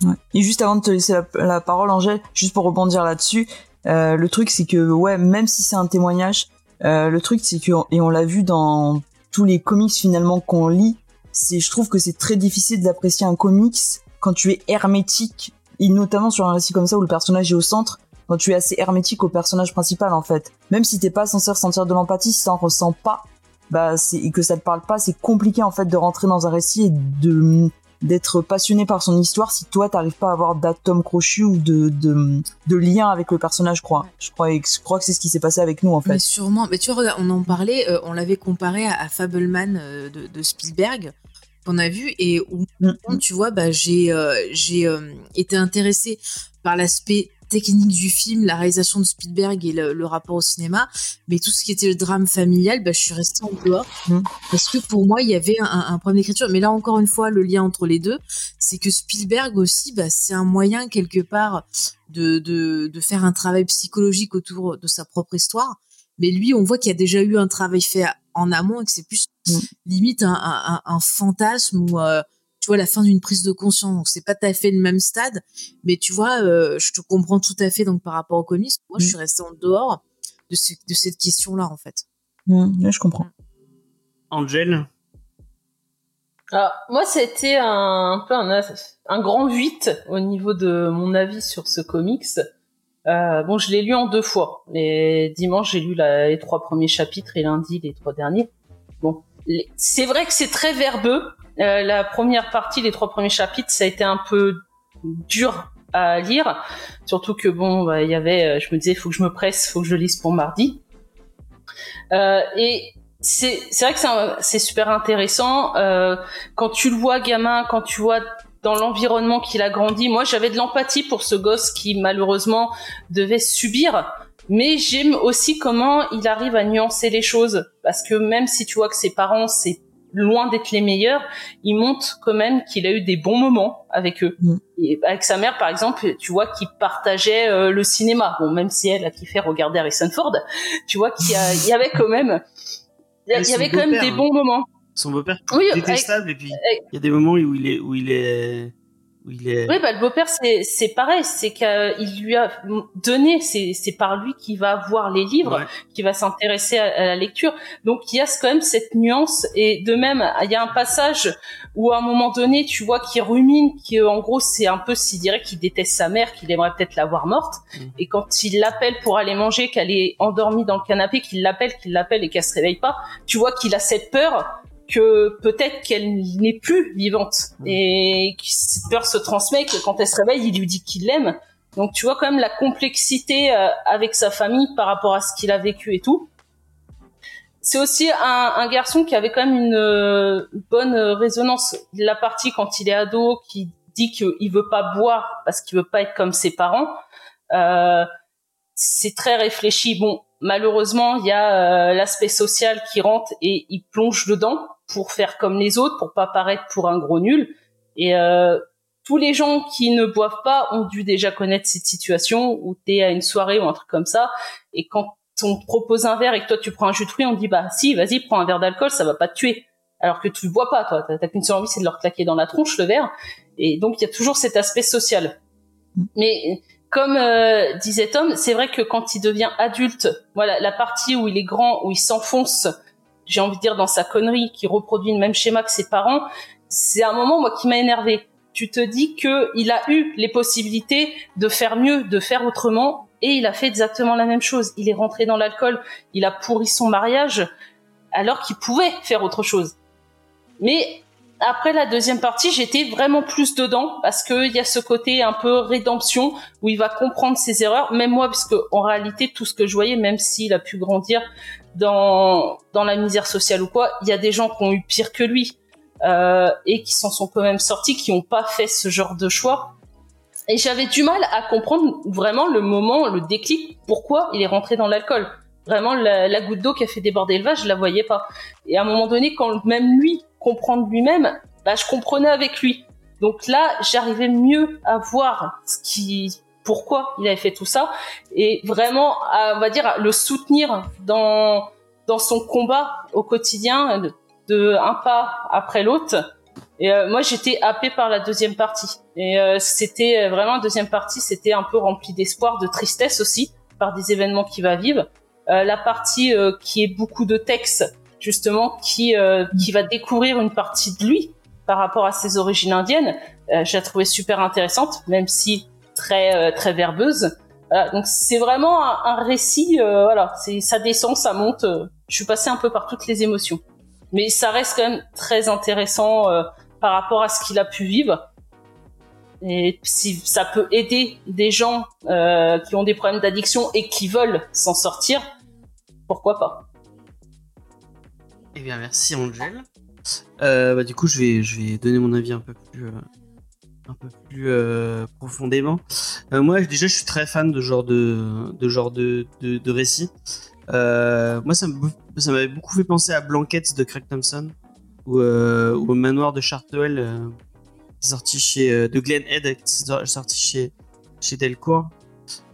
Ouais. Et juste avant de te laisser la, la parole, Angèle, juste pour rebondir là-dessus, euh, le truc c'est que ouais, même si c'est un témoignage, euh, le truc c'est que et on l'a vu dans tous les comics finalement qu'on lit, c'est je trouve que c'est très difficile d'apprécier un comics quand tu es hermétique et notamment sur un récit comme ça où le personnage est au centre. Quand tu es assez hermétique au personnage principal en fait, même si t'es pas censé ressentir de l'empathie, si t'en ressens pas, bah c'est et que ça te parle pas, c'est compliqué en fait de rentrer dans un récit et d'être passionné par son histoire si toi t'arrives pas à avoir d'atome crochu ou de, lien avec le personnage, je crois. Je crois, que c'est ce qui s'est passé avec nous en fait. Mais sûrement. Mais tu vois, on en parlait, euh, on l'avait comparé à, à Fableman euh, de, de Spielberg qu'on a vu et où Mm. tu vois, bah, j'ai euh, j'ai euh, été intéressée par l'aspect technique du film, la réalisation de Spielberg et le, le rapport au cinéma, mais tout ce qui était le drame familial, bah, je suis restée en dehors Mm. parce que pour moi, il y avait un, un problème d'écriture. Mais là, encore une fois, le lien entre les deux, c'est que Spielberg aussi, bah, c'est un moyen quelque part de, de, de faire un travail psychologique autour de sa propre histoire. Mais lui, on voit qu'il y a déjà eu un travail fait en amont et que c'est plus Mm. limite un, un, un- un fantasme ou euh, tu vois la fin d'une prise de conscience. Donc c'est pas tout à fait le même stade, mais tu vois, euh, je te comprends tout à fait. Donc par rapport au comics, moi je Mm. suis restée en dehors de, ce- de cette question-là en fait. Mm, ouais, je comprends. Angel Alors, moi, c'était un, un peu un, un grand 8 au niveau de mon avis sur ce comics. Euh, bon, je l'ai lu en deux fois. Les dimanches, j'ai lu les trois premiers chapitres et lundi les trois derniers. Bon, c'est vrai que c'est très verbeux. Euh, la première partie, les trois premiers chapitres, ça a été un peu dur à lire. Surtout que bon, bah, il y avait, euh, je me disais, faut que je me presse, faut que je lise pour mardi. Euh, et c'est vrai que c'est c'est super intéressant euh, quand tu le vois gamin, quand tu vois dans l'environnement qu'il a grandi. Moi, j'avais de l'empathie pour ce gosse qui malheureusement devait subir, mais j'aime aussi comment il arrive à nuancer les choses parce que même si tu vois que ses parents c'est loin d'être les meilleurs, il montre quand même qu'il a eu des bons moments avec eux. Mm. Et avec sa mère, par exemple, tu vois qu'il partageait euh, le cinéma. Bon, même si elle a kiffé regarder Harrison Ford, tu vois qu'il y, avait quand même Il y, avait quand même des hein. bons moments. Son beau-père Oui, détestable et puis il y a des moments où il est où il est où il est Oui, bah, le beau-père, c'est, c'est pareil, c'est qu'il lui a donné, c'est, c'est par lui qu'il va voir les livres, Ouais. qui va s'intéresser à, à la lecture. Donc, il y a quand même cette nuance. Et de même, il y a un passage où, à un moment donné, tu vois qu'il rumine, qui en gros, c'est un peu s'il dirait qu'il déteste sa mère, qu'il aimerait peut-être la voir morte. Mhm. Et quand il l'appelle pour aller manger, qu'elle est endormie dans le canapé, qu'il l'appelle, qu'il l'appelle et qu'elle se réveille pas, tu vois qu'il a cette peur que peut-être qu'elle n'est plus vivante. Mhm. et que cette peur se transmet que quand elle se réveille il lui dit qu'il l'aime. Donc tu vois quand même la complexité euh, avec sa famille par rapport à ce qu'il a vécu et tout. C'est aussi un, un garçon qui avait quand même une euh, bonne résonance. La partie quand il est ado qui dit qu'il veut pas boire parce qu'il veut pas être comme ses parents. Euh, c'est très réfléchi. Bon malheureusement il y a euh, l'aspect social qui rentre et il plonge dedans pour faire comme les autres pour pas paraître pour un gros nul. Et euh, tous les gens qui ne boivent pas ont dû déjà connaître cette situation où tu es à une soirée ou un truc comme ça et quand on te propose un verre et que toi tu prends un jus de fruits on te dit bah si vas-y prends un verre d'alcool ça va pas te tuer. Alors que tu bois pas toi. T'as qu'une seule envie c'est de leur claquer dans la tronche le verre. Et donc il y a toujours cet aspect social. Mais comme euh, disait Tom, c'est vrai que quand il devient adulte, voilà, la partie où il est grand, où il s'enfonce, j'ai envie de dire dans sa connerie, qui reproduit le même schéma que ses parents, c'est un moment moi qui m'a énervé. Tu te dis que il a eu les possibilités de faire mieux, de faire autrement, et il a fait exactement la même chose. Il est rentré dans l'alcool, il a pourri son mariage, alors qu'il pouvait faire autre chose. Mais après la deuxième partie, j'étais vraiment plus dedans parce qu'il y a ce côté un peu rédemption où il va comprendre ses erreurs. Même moi, parce que en réalité, tout ce que je voyais, même s'il a pu grandir dans dans la misère sociale ou quoi, il y a des gens qui ont eu pire que lui euh, et qui s'en sont quand même sortis, qui n'ont pas fait ce genre de choix. Et j'avais du mal à comprendre vraiment le moment, le déclic, pourquoi il est rentré dans l'alcool. Vraiment, la, la goutte d'eau qui a fait déborder le vase, je la voyais pas. Et à un moment donné, quand même lui comprend de lui-même, bah, je comprenais avec lui. Donc là, j'arrivais mieux à voir ce qui, pourquoi il avait fait tout ça, et vraiment, on va dire, le soutenir dans dans son combat au quotidien, de, un pas après l'autre. Et euh, moi, j'étais happée par la deuxième partie. Et euh, c'était vraiment la deuxième partie, c'était un peu rempli d'espoir, de tristesse aussi, par des événements qu'il va vivre. Euh, la partie euh, qui est beaucoup de texte, justement, qui euh, qui va découvrir une partie de lui par rapport à ses origines indiennes, euh, je la trouvais super intéressante, même si très euh, très verbeuse. Donc c'est vraiment un, récit, euh, voilà, ça descend, ça monte. euh, je suis passée un peu par toutes les émotions, mais ça reste quand même très intéressant par rapport à ce qu'il a pu vivre. Et si ça peut aider des gens qui ont des problèmes d'addiction et qui veulent s'en sortir, pourquoi pas Eh bien, merci Angel. Bah, du coup, je vais, je vais donner mon avis un peu plus, un peu plus euh, profondément. Euh, moi, déjà, je suis très fan de genre de, de genre de, de, récit. Euh, moi, ça m'avait beaucoup fait penser à Blankets de Craig Thompson ou, au Manoir de Chartwell, sorti chez de Glen Head, sorti chez chez Delcourt.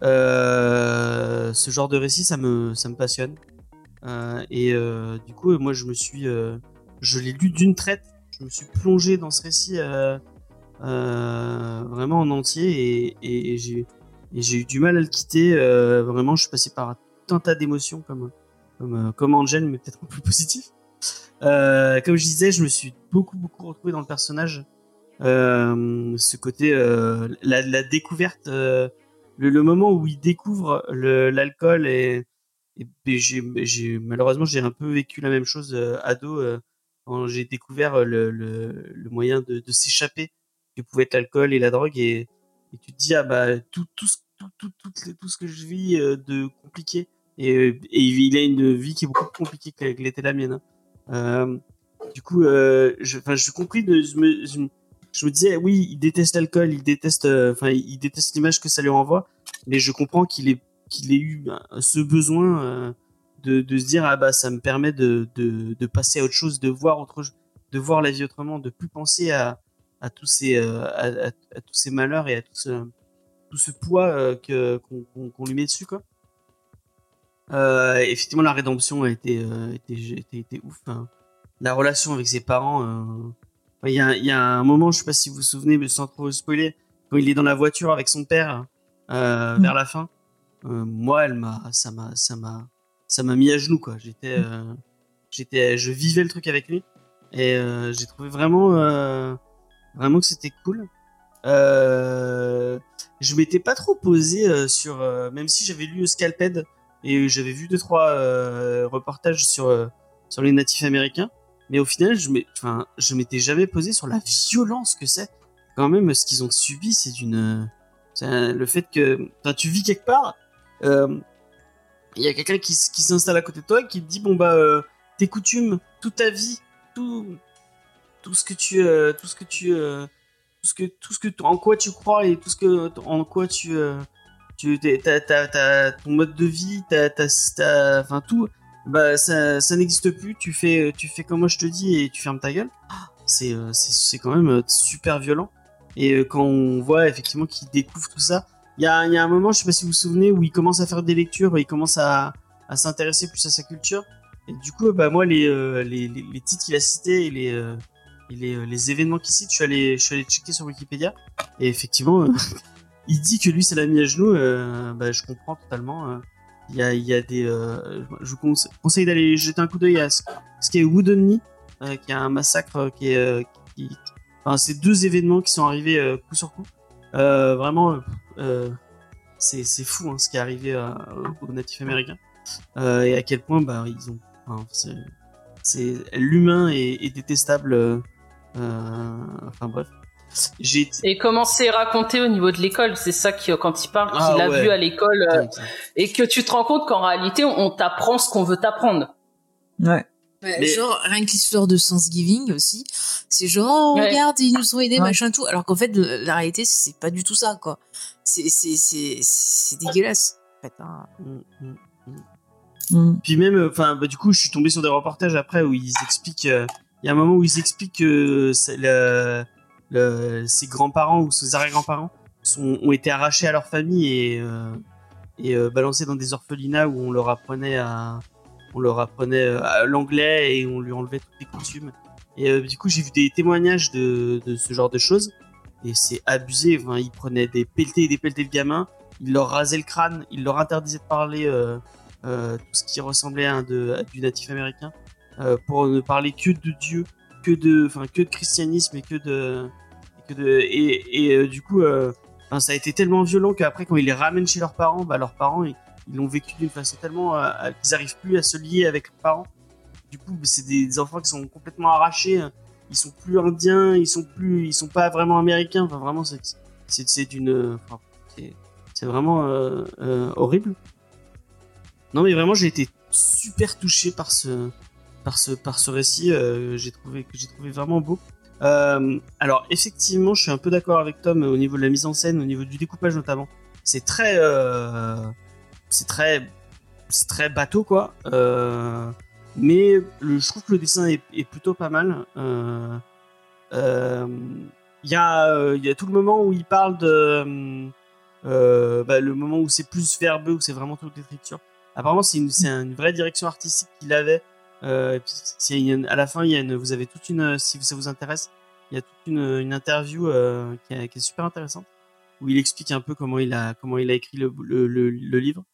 Ce genre de récit, ça me, ça me passionne. Et du coup, moi, je me suis, je l'ai lu d'une traite. Je me suis plongé dans ce récit vraiment en entier et, et- et j'ai, et eu du mal à le quitter. Euh, vraiment, je suis passé par un tas d'émotions comme, comme, euh, comme Angel, mais peut-être un peu positif. Euh, comme je disais, je me suis beaucoup, beaucoup retrouvé dans le personnage. Euh, ce côté, euh, la, la découverte, euh, le, le moment où il découvre l'alcool et, et puis j'ai, malheureusement j'ai un peu vécu la même chose euh, ado euh, quand j'ai découvert euh, le, le, le moyen de, de s'échapper que pouvait être l'alcool et la drogue et, tu te dis ah bah tout tout ce, tout, tout, tout, tout ce que je vis euh, de compliqué et, euh, il a une vie qui est beaucoup plus compliquée que l'était la mienne. hein. Euh, du coup, je, je compris de, je me, disais, oui, il déteste l'alcool, il déteste, enfin, il déteste l'image que ça lui renvoie, mais je comprends qu'il ait, qu'il ait eu euh, ce besoin de, se dire, ah bah, ça me permet de, de, de passer à autre chose, de voir autre, de voir la vie autrement, de plus penser à, à tous ces, euh, à, à- à tous ces malheurs et à tout ce, tout ce poids euh, que qu'on qu'on qu'on lui met dessus, quoi. Euh, effectivement, la rédemption a été, euh, été, été, été ouf. hein. La relation avec ses parents. euh, Il y, a, il y a un moment, je sais pas si vous vous souvenez, mais sans trop spoiler, quand il est dans la voiture avec son père euh, Mm. vers la fin. euh, moi, elle m'a, ça m'a, ça m'a, ça m'a mis à genoux quoi. J'étais, euh, j'étais, je vivais le truc avec lui et euh, j'ai trouvé vraiment, euh, vraiment que c'était cool. Euh, je m'étais pas trop posé euh, sur, euh, même si j'avais lu Scalped et j'avais vu deux trois reportages sur sur les natifs américains, mais au final, je enfin, je m'étais jamais posé sur la violence que c'est. Quand même, ce qu'ils ont subi, c'est d'une, le fait que, tu vis quelque part, il y a quelqu'un qui, qui s'installe à côté de toi et qui te dit bon bah tes coutumes, toute ta vie, tout, tout ce que tu, euh, tout ce que tu, euh, tout ce que, tout ce que, en quoi tu crois et tout ce que, en quoi tu, euh, tu, t'as, t'as, ton mode de vie, t'as, t'as, enfin tout, bah ça, ça n'existe plus. Tu fais, tu fais comme moi je te dis et tu fermes ta gueule. Ah, C'est, c'est, quand même super violent. Et quand on voit effectivement qu'il découvre tout ça, il y a, y a un moment, je sais pas si vous vous souvenez, où il commence à faire des lectures, il commence à, à s'intéresser plus à sa culture. Et du coup, bah moi les, les, les, titres qu'il a cités et les, et les, euh, les événements qu'il cite, je suis allé, je suis allé checker sur Wikipédia. Et effectivement, euh, il dit que lui, ça l'a mis à genoux. euh, bah, je comprends totalement. Il y a, il y a des. je vous conse- conseille d'aller jeter un coup d'œil à ce, ce qui est Wooden Knee, euh, qui est un massacre qui est. qui, enfin, c'est deux événements qui sont arrivés coup sur coup. Vraiment, c'est fou hein, ce qui est arrivé aux natifs américains. Euh, et à quel point bah, ils ont. enfin, c'est l'humain est, est détestable. Euh, enfin bref. J'ai été- Et comment c'est raconté au niveau de l'école? C'est ça qui, quand il parle, Ah qu'il a ouais. vu à l'école, euh, et que tu te rends compte qu'en réalité, on, on t'apprend ce qu'on veut t'apprendre. Ouais. Ouais, Mais- Genre, rien que l'histoire de Thanksgiving aussi, c'est genre, oh, Ouais. regarde, ils nous ont aidés, Ouais. machin, tout. Alors qu'en fait, la réalité, c'est pas du tout ça, quoi. C'est, c'est, c'est, c'est dégueulasse. En fait, hein. Mm, mm. Mm. Puis même, euh, enfin, bah, du coup, je suis tombé sur des reportages après où ils expliquent. euh, Il y a un moment où ils expliquent que ses grands-parents ou ses arrière-grands-parents ont été arrachés à leur famille et, euh, euh, balancés dans des orphelinats où on leur apprenait à, on leur apprenait euh, l'anglais et on lui enlevait toutes les coutumes. Et du coup, j'ai vu des témoignages de, ce genre de choses et c'est abusé. Ils prenaient des pelletés et des pelletés de gamins, ils leur rasaient le crâne, ils leur interdisaient de parler. tout ce qui ressemblait à, du natif américain, pour ne parler que de Dieu, que de, enfin, que de christianisme et que de, et euh, du coup, euh, ça a été tellement violent qu'après, quand ils les ramènent chez leurs parents, bah, leurs parents, ils l'ont vécu d'une façon tellement euh, qu'ils n'arrivent plus à se lier avec leurs parents. Du coup, c'est des, enfants qui sont complètement arrachés. hein. Ils sont plus indiens, ils sont plus, ils sont pas vraiment américains. Enfin, vraiment, c'est, c'est, d'une, c'est, vraiment euh, euh, horrible. Non mais vraiment j'ai été super touché par ce par ce par ce récit euh, j'ai trouvé que j'ai trouvé vraiment beau. Euh, alors effectivement je suis un peu d'accord avec Tom au niveau de la mise en scène, au niveau du découpage notamment. C'est très euh, c'est très c'est très bateau quoi. Mais le, je trouve que le dessin est, plutôt pas mal. Il y a il y a tout le moment où il parle de bah, le moment où c'est plus verbeux où c'est vraiment toute l'écriture apparemment c'est une, une vraie direction artistique qu'il avait euh, à la fin il y a une, vous avez toute une si ça vous intéresse il y a toute une, une interview euh, qui, est, qui est super intéressante où il explique un peu comment il a comment il a écrit le, le, le, livre.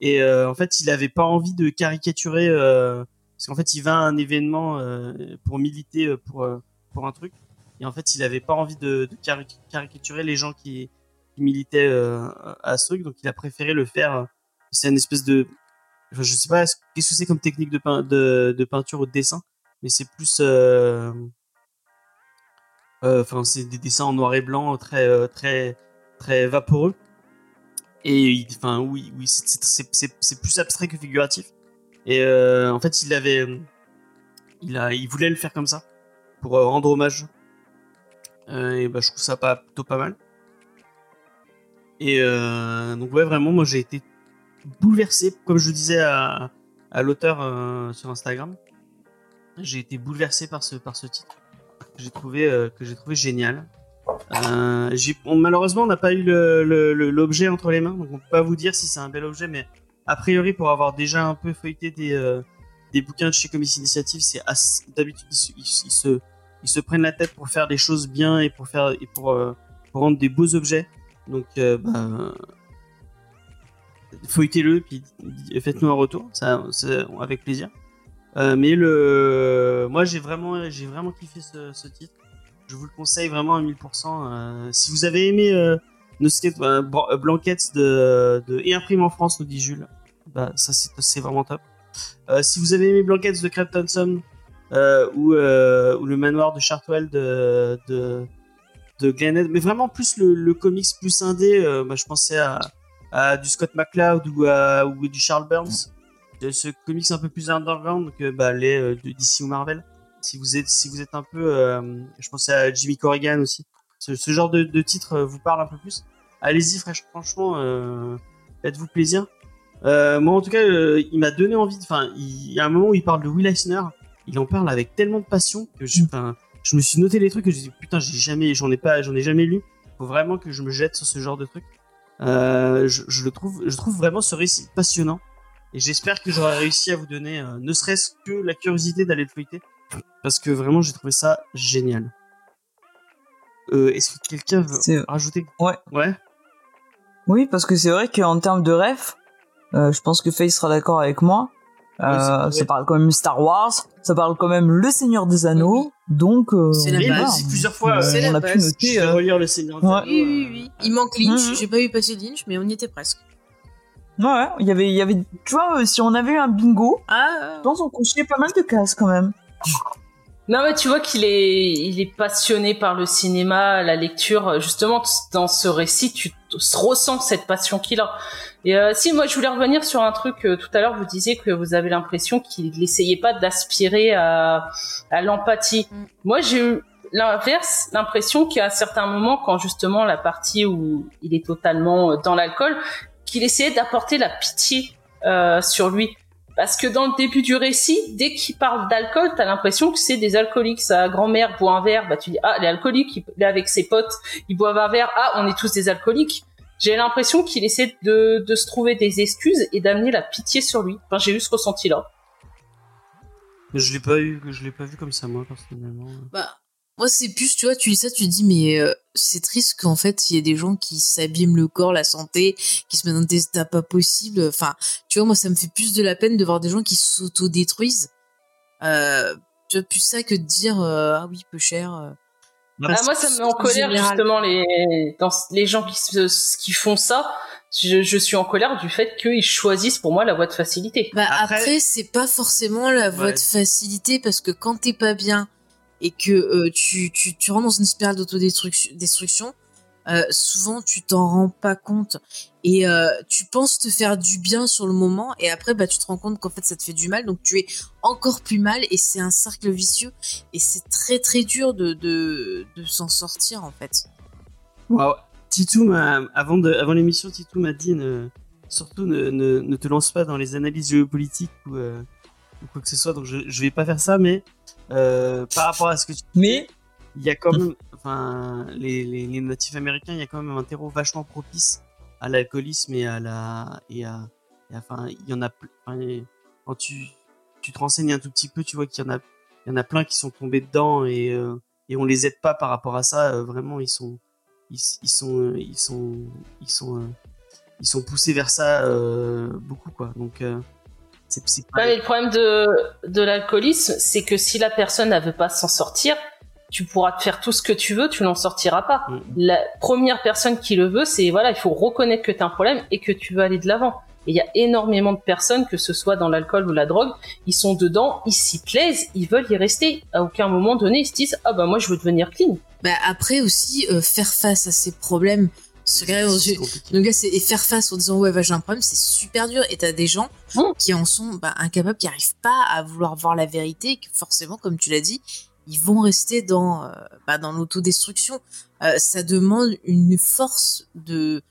Et euh, en fait il avait pas envie de caricaturer euh, parce qu'en fait il va à un événement euh, pour militer euh, pour pour un truc. Et en fait il avait pas envie de, de cari- caricaturer les gens qui, qui militaient à ce truc. Donc il a préféré le faire. C'est une espèce de je sais pas est-ce- qu'est-ce que c'est comme technique de, pein- de, de peinture ou de dessin mais c'est plus euh, euh, enfin c'est des dessins en noir et blanc très euh, très très vaporeux. Et enfin oui oui c'est- plus abstrait que figuratif. Et en fait il avait il voulait le faire comme ça pour rendre hommage. Et bah je trouve ça pas plutôt pas mal. Et donc ouais vraiment moi j'ai été bouleversé comme je disais à, l'auteur euh, sur Instagram j'ai été bouleversé par ce par ce titre que j'ai trouvé euh, que j'ai trouvé génial euh, malheureusement on n'a pas eu l'objet entre les mains donc on peut pas vous dire si c'est un bel objet mais a priori, pour avoir déjà un peu feuilleté des, des bouquins de chez Comics Initiative, c'est d'habitude ils, se- ils se- prennent la tête pour faire des choses bien et pour faire et pour, pour rendre des beaux objets. Donc bah, feuilletez-le puis faites-nous un retour, ça, avec plaisir. Euh, mais le, moi j'ai vraiment j'ai vraiment kiffé ce, titre. Je vous le conseille vraiment à 1000%. Euh, si vous avez aimé euh, No euh, euh, de, et imprime en France, nous dit Jules, bah ça c'est vraiment top. Si vous avez aimé Blankets de Crab Thompson ou, le manoir de Chartwell de, de, de Glenhead, mais vraiment plus le, comics plus indé, bah, je pensais à, à du Scott McCloud ou, à, ou du Charles Burns, de ce comics un peu plus underground que bah, les euh, DC ou Marvel. Si vous êtes, si vous êtes un peu, euh, je pensais à Jimmy Corrigan aussi. Ce, genre de, de titre euh, vous parle un peu plus. Allez-y, franchement, euh, faites-vous plaisir. Euh, moi, en tout cas, euh, il m'a donné envie. Enfin, il y a un moment où il parle de Will Eisner. Il en parle avec tellement de passion que je, je me suis noté les trucs que je dis putain, j'ai jamais, j'en ai pas, j'en ai jamais lu. Faut vraiment que je me jette sur ce genre de truc. Euh, je, je le trouve, je trouve vraiment ce récit passionnant. Et j'espère que j'aurai réussi à vous donner, euh, ne serait-ce que la curiosité d'aller le feuilleter, parce que vraiment j'ai trouvé ça génial. Euh, Est-ce que quelqu'un veut rajouter Ouais. Ouais. Oui, parce que c'est vrai qu'en termes de ref, euh, je pense que Faye sera d'accord avec moi. Euh, ça parle quand même Star Wars, ça parle quand même Le Seigneur des Anneaux, donc euh, C'est la base. dit plusieurs fois. la on a pu base. noter. Je vais euh, relire le Seigneur des Ouais. Anneaux, Oui, oui, euh, oui. Il manque Lynch. Mhm. J'ai pas vu passer Lynch, mais on y était presque. Ouais, ouais, il y avait, il y avait, tu vois, euh, si on avait eu un bingo, Ah, je pense qu'on cochait pas mal de cases quand même. Non, mais tu vois qu'il est, il est passionné par le cinéma, la lecture. Justement, dans ce récit, tu t- ressens cette passion qu'il a. Et euh, si, moi, je voulais revenir sur un truc. euh, tout à l'heure, vous disiez que vous avez l'impression qu'il n'essayait pas d'aspirer à, à l'empathie. Mm. Moi, j'ai eu l'inverse, l'impression qu'à un certain moment, quand justement la partie où il est totalement euh, dans l'alcool, qu'il essayait d'apporter la pitié euh, sur lui. Parce que dans le début du récit, dès qu'il parle d'alcool, t'as l'impression que c'est des alcooliques. Sa grand-mère boit un verre, bah tu dis ah, les alcooliques, il est avec ses potes, ils boivent un verre, ah, on est tous des alcooliques. J'ai l'impression qu'il essaie de, de se trouver des excuses et d'amener la pitié sur lui. Enfin, j'ai eu ce ressenti-là. Mais je l'ai pas eu, je l'ai pas vu comme ça moi personnellement. Bah, moi, c'est plus, tu vois, tu dis ça, tu te dis, mais euh, c'est triste qu'en fait, il y ait des gens qui s'abîment le corps, la santé, qui se mettent dans des états pas possibles. Enfin, tu vois, moi, ça me fait plus de la peine de voir des gens qui s'auto-détruisent. Euh, tu vois, plus ça que de dire, euh, ah oui, peu cher. euh. Ah, moi, ça me met en en colère général. justement les dans les gens qui se, qui font ça. Je, je suis en colère du fait qu'ils choisissent pour moi la voie de facilité. Bah Après- après, c'est pas forcément la voie Ouais. de facilité parce que quand t'es pas bien et que euh, tu, tu, rentres dans une spirale d'autodestruction, destruction, euh, souvent tu t'en rends pas compte et euh, tu penses te faire du bien sur le moment et après bah tu te rends compte qu'en fait ça te fait du mal donc tu es encore plus mal et c'est un cercle vicieux et c'est très très dur de, de, s'en sortir en fait. Wow. Titou avant de, avant l'émission, Titou m'a dit surtout ne, ne, te lance pas dans les analyses géopolitiques ou, ou quoi que ce soit. Donc je, je vais pas faire ça, mais euh, par rapport à ce que tu Mais il y a quand même, enfin, les, les, les natifs américains, il y a quand même un terreau vachement propice à l'alcoolisme et à la, et à, et à- enfin, il y en a, enfin, quand tu, tu te renseignes un tout petit peu, tu vois qu'il y en a, il y en a plein qui sont tombés dedans et, euh, et on les aide pas par rapport à ça. euh, vraiment, ils sont, ils, ils sont, euh, ils sont, ils sont, euh, ils sont poussés vers ça beaucoup, quoi. Donc, c'est, c'est pas- Ouais, mais le problème de, de l'alcoolisme, c'est que si la personne ne veut pas s'en sortir, tu pourras te faire tout ce que tu veux, tu n'en sortiras pas. Mm. La première personne qui le veut, c'est voilà, il faut reconnaître que tu as un problème et que tu veux aller de l'avant. Et il y a énormément de personnes, que ce soit dans l'alcool ou la drogue, ils sont dedans, ils s'y plaisent, ils veulent y rester. À aucun moment donné, ils se disent ah bah moi je veux devenir clean. Bah après aussi euh, faire face à ces problèmes, se regarder dans les c'est yeux-. Le gars, c'est et faire face en disant ouais, bah, j'ai un problème, c'est super dur. Et t'as des gens qui en sont bah, incapables, qui arrivent pas à vouloir voir la vérité, et que forcément, comme tu l'as dit, ils vont rester dans euh, bah, dans l'autodestruction. Euh, ça demande une force de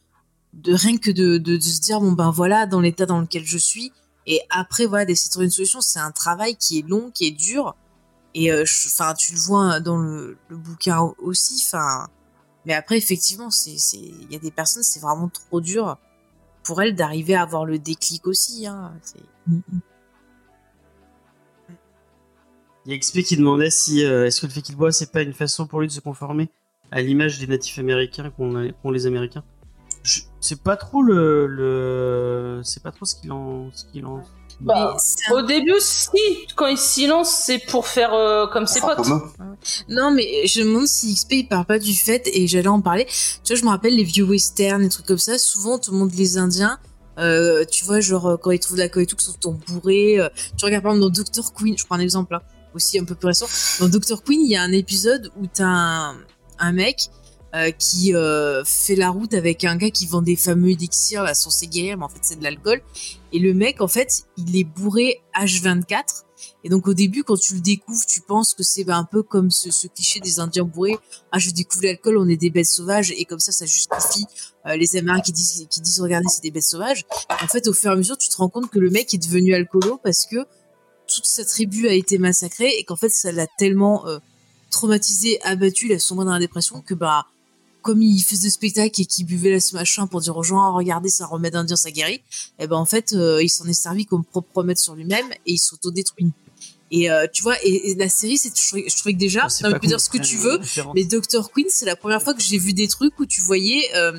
de rien que de, de, de se dire bon ben voilà dans l'état dans lequel je suis et après voilà d'essayer de trouver une solution c'est un travail qui est long qui est dur et euh, je- enfin tu le vois dans le, le bouquin au- aussi enfin mais après effectivement c'est c'est il y a des personnes c'est vraiment trop dur pour elle d'arriver à avoir le déclic aussi. Hein. C'est- Il y a XP qui demandait si euh, est-ce que le fait qu'il boit, c'est pas une façon pour lui de se conformer à l'image des natifs américains qu'ont a- qu'ont les Américains? Je- C'est pas trop le, le... c'est pas trop ce qu'il en, ce qu'il en. Bah, Au début, si, quand il se lance, c'est pour faire euh, comme ses potes. Non, mais je me demande si XP il parle pas du fait, et j'allais en parler. Tu vois, je me rappelle les vieux westerns, des trucs comme ça. Souvent, tout le monde, les Indiens, euh, tu vois, genre euh, quand ils trouvent de la colle et tout, qu'ils sont bourrés. euh, tu regardes par exemple dans Doctor Queen, je prends un exemple là, aussi un peu plus récent. Dans Doctor Queen, il y a un épisode où t'as un, un mec euh, qui euh, fait la route avec un gars qui vend des fameux élixirs là, censés guérir, mais en fait c'est de l'alcool. Et le mec, en fait, il est bourré H24. Et donc au début, quand tu le découvres, tu penses que c'est ben, un peu comme ce, ce cliché des Indiens bourrés. Ah, je découvre l'alcool, on est des bêtes sauvages, et comme ça, ça justifie euh, les Américains qui disent, qui disent, regardez, c'est des bêtes sauvages. En fait, au fur et à mesure, tu te rends compte que le mec est devenu alcoolo parce que toute sa tribu a été massacrée et qu'en fait, ça l'a tellement euh, traumatisé, abattu, il a sombré dans la dépression que bah comme il faisait de spectacle et qu'il buvait là ce machin pour dire aux gens, Ah, regardez, un remède indien, ça guérit, et ben en fait, euh, il s'en est servi comme propre remède sur lui-même et il s'autodétruit. Et euh, tu vois, et, et la série, c'est, je, trouvais- je trouvais que déjà, tu peux dire ce que tu veux, référence. mais Dr. Queen, c'est la première fois que j'ai vu des trucs où tu voyais euh,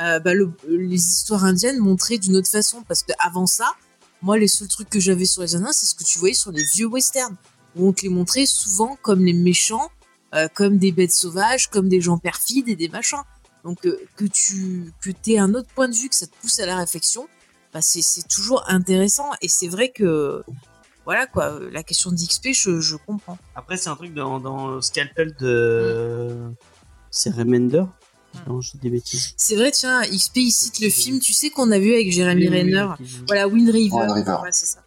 euh, bah, le- les histoires indiennes montrées d'une autre façon. Parce que avant ça, moi, les seuls trucs que j'avais sur les Indiens, c'est ce que tu voyais sur les vieux westerns, où on te les montrait souvent comme les méchants, euh, comme des bêtes sauvages, comme des gens perfides et des machins. Donc euh, que tu que aies un autre point de vue, que ça te pousse à la réflexion, bah, c'est c'est toujours intéressant. Et c'est vrai que voilà quoi, la question d'XP, je, je comprends. Après, c'est un truc dans, dans Scalpel de. C'est Remender Non, je dis des bêtises. C'est vrai, tiens, XP il cite le film, tu sais qu'on a vu avec Jeremy Oui, oui, oui, Renner. Voilà, Wind River. Wind River. Ouais, c'est ça.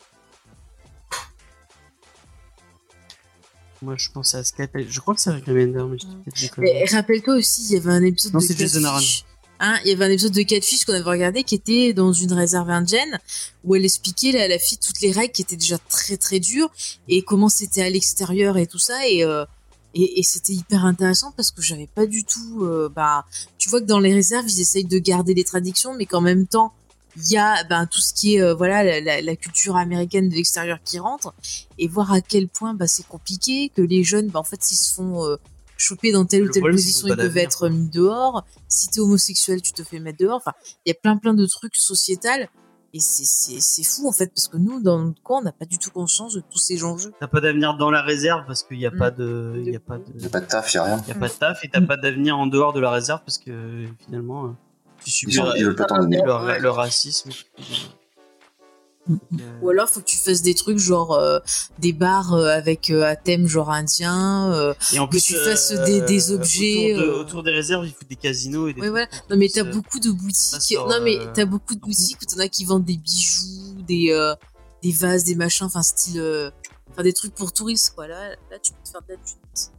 Moi, je pensais à Scalpel. Je crois que c'est avec Remender, mais je dis peut-être. Et rappelle-toi aussi, il y avait un épisode Non, de c'est Jason Catfish. Hein, il y avait un épisode de Catfish qu'on avait regardé qui était dans une réserve indienne où elle expliquait à la fille toutes les règles qui étaient déjà très très dures et comment c'était à l'extérieur et tout ça et euh, et, et c'était hyper intéressant parce que j'avais pas du tout euh, bah tu vois que dans les réserves ils essayent de garder les traditions mais qu'en même temps il y a ben, tout ce qui est euh, voilà la, la- la culture américaine de l'extérieur qui rentre et voir à quel point bah, c'est compliqué que les jeunes bah, en fait s'ils se font euh, choper dans telle ou Le telle position ils peuvent être mis dehors si t'es homosexuel tu te fais mettre dehors enfin il y a plein plein de trucs sociétals et c'est c'est c'est fou en fait parce que nous dans notre coin on n'a pas du tout conscience de tous ces enjeux T'as pas d'avenir dans la réserve parce qu'il n'y a Mm. pas de. Il y a pas de. Il n'y a pas de taf, il n'y a rien. y a pas de taf et t'as pas d'avenir en dehors de la réserve parce que finalement Ils, ont- le, ils racisme. Ou alors faut que tu fasses des trucs genre euh, des bars euh, avec euh, à thème genre indien euh, Et en que plus, tu fasses des- des objets, Autour, de- euh, autour des réserves, il faut des casinos et des. Ouais, voilà. Non mais t'as beaucoup de boutiques. non mais euh, t'as beaucoup de boutiques où t'en as qui vendent des bijoux, des euh, des vases, des machins, enfin style, euh, enfin des trucs pour touristes quoi. Là, là tu peux te faire de la thune.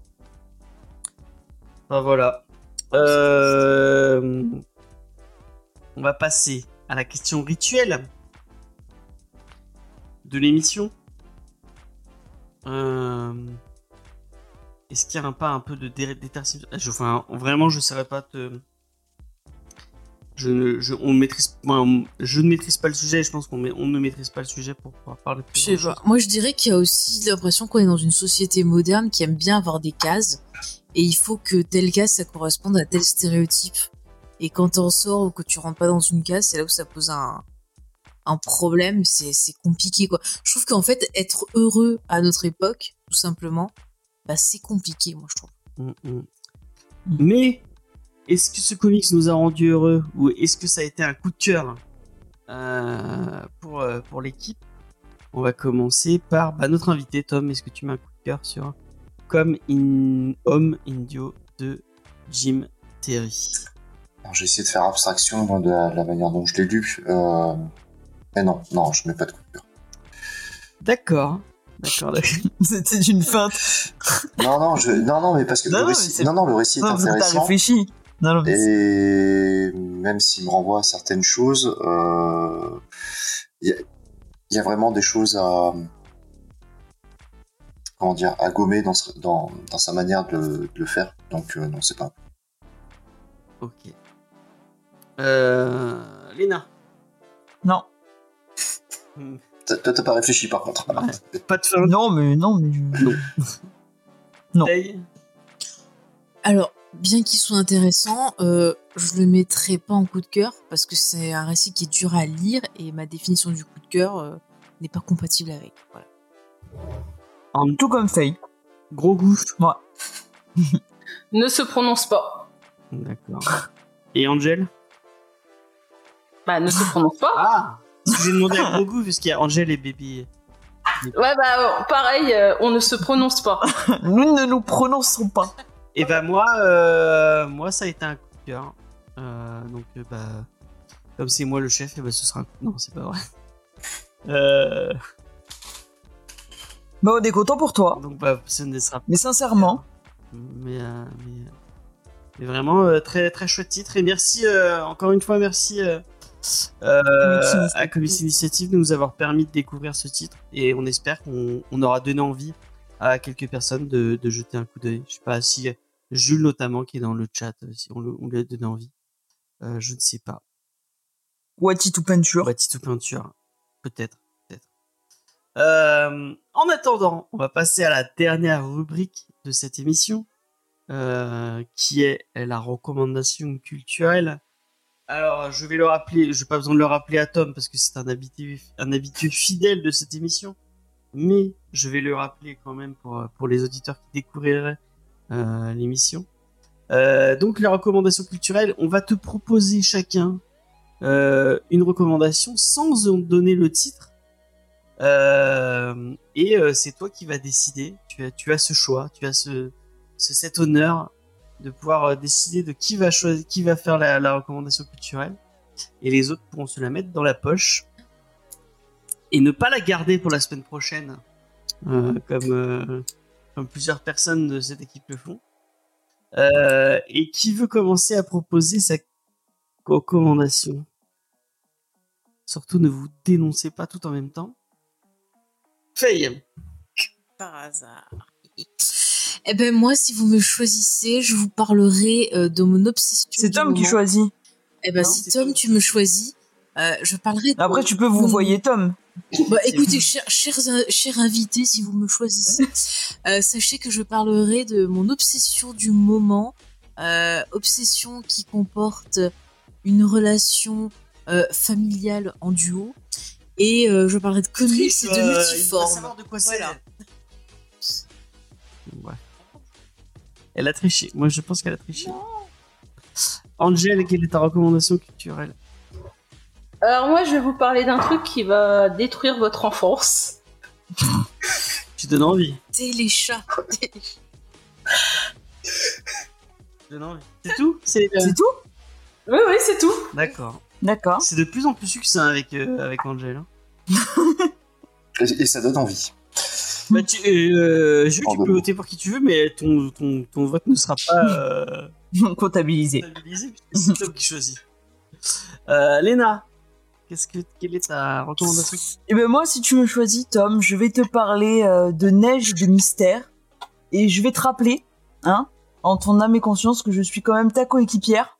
Enfin, voilà. Euh, On va passer à la question rituelle de l'émission. Euh, Est-ce qu'il y a un pas un peu de dé- détercification je, Enfin, vraiment, je ne saurais pas te. Je ne, je, on maîtrise, moi, je ne maîtrise pas le sujet. Je pense qu'on on ne maîtrise pas le sujet pour pouvoir parler. de Je plus sais pas. Moi je dirais qu'il y a aussi l'impression qu'on est dans une société moderne qui aime bien avoir des cases et il faut que telle case ça corresponde à tel stéréotype. Et quand t'en sors ou que tu rentres pas dans une case, c'est là où ça pose un un problème, c'est c'est compliqué quoi. Je trouve qu'en fait être heureux à notre époque, tout simplement, bah c'est compliqué moi je trouve. Mm, mm. Mais est-ce que ce comics nous a rendu heureux ou est-ce que ça a été un coup de cœur euh, pour, euh, pour l'équipe? On va commencer par bah, notre invité Tom. Est-ce que tu mets un coup de cœur sur Comme in Homme Indio de Jim Terry? J'ai essayé de faire abstraction moi, de la, la manière dont je l'ai lu. Euh... Mais non, non, je mets pas de coup de cœur. D'accord. D'accord. C'était une feinte. Non, non, je... non, non, mais parce que Non, le récit, non, non, le récit est intéressant. réfléchi. Non, Et même s'il me renvoie à certaines choses, euh, il y, a- il y a vraiment des choses à comment dire à gommer dans, ce- dans, dans sa manière de, de le faire. Donc euh, non, c'est pas. Ok. Euh, Léna Non. Toi, t'as pas réfléchi par contre. Ouais. Pas de fin. Non, mais non, mais. Non. Tay Alors, bien qu'il soit intéressant, euh, je le mettrai pas en coup de cœur parce que c'est un récit qui est dur à lire et ma définition du coup de cœur euh, n'est pas compatible avec. Voilà. Tout comme Faye. Gros goût. Moi. Ne se prononce pas. D'accord. Et Angel? Bah, ne se prononce pas. Ah j'ai demandé à gros goût, parce qu'il y a Angel et Baby. Ouais, bah, euh, pareil, euh, on ne se prononce pas. Nous ne nous prononçons pas. Et bah moi, euh, moi ça a été un coup de cœur. Euh, donc bah, comme c'est moi le chef, et bah ce sera un coup... Non, c'est pas vrai. Euh, Bah, on est content pour toi. donc bah ce ne sera pas... Mais sincèrement, Mais, euh, mais, mais vraiment euh, très très chouette titre et merci euh, encore une fois merci euh, euh, à Comics Initiative de nous avoir permis de découvrir ce titre et on espère qu'on on aura donné envie à quelques personnes de, de jeter un coup d'œil. Je sais pas si Jules notamment qui est dans le chat euh, si on, le- on lui a donné envie. Euh, je ne sais pas. Wati tout peinture. Tito Peinture. Peut-être. Peut-être. Euh, en attendant, on va passer à la dernière rubrique de cette émission, qui est la recommandation culturelle. Alors, je vais le rappeler, je n'ai pas besoin de le rappeler à Tom parce que c'est un habitué, fidèle de cette émission, mais je vais le rappeler quand même pour, les auditeurs qui découvriraient euh, l'émission. Euh, donc, la recommandation culturelle, on va te proposer chacun euh, une recommandation sans en donner le titre. Et c'est toi qui vas décider. Tu as, ce choix, tu as ce- cet honneur de pouvoir euh, décider de qui va faire la, recommandation culturelle. Et les autres pourront se la mettre dans la poche et ne pas la garder pour la semaine prochaine, euh, comme euh, comme plusieurs personnes de cette équipe le font. Et qui veut commencer à proposer sa recommandation? Surtout ne vous dénoncez pas tout en même temps. Faye. Par hasard. Eh ben moi, si vous me choisissez, je vous parlerai euh, de mon obsession. C'est Tom qui choisit. Eh ben Non, si Tom, tu me choisis, euh, je parlerai. de- Après, tu peux vous voyer Tom. Bah, écoutez, chers, chers, chers invités, si vous me choisissez, euh, sachez que je parlerai de mon obsession du moment, euh, obsession qui comporte une relation euh, familiale en duo, et euh, je parlerai de comics et de Euh, il faut multiformes. savoir de quoi Voilà. Elle a triché. Moi, je pense qu'elle a triché. Angel, quelle est ta recommandation culturelle? Alors, moi, je vais vous parler d'un truc qui va détruire votre enfance. Tu donnes envie. T'es les chats. Tu donnes envie. C'est tout? C'est euh, C'est tout? Oui, oui, c'est tout. D'accord. D'accord. C'est de plus en plus succinct avec, euh, avec Angel. hein. Et, et ça donne envie. Bah, tu, euh, Jules, En tu peux voter pour qui tu veux, mais ton, ton, ton vote ne sera pas euh, Comptabilisé. c'est Tom qui choisit. Euh, Léna, qu'est-ce que, quelle est ta recommandation? Et ben moi, si tu me choisis, Tom, je vais te parler euh, de neige de mystère. Et je vais te rappeler, hein, en ton âme et conscience, que je suis quand même ta coéquipière.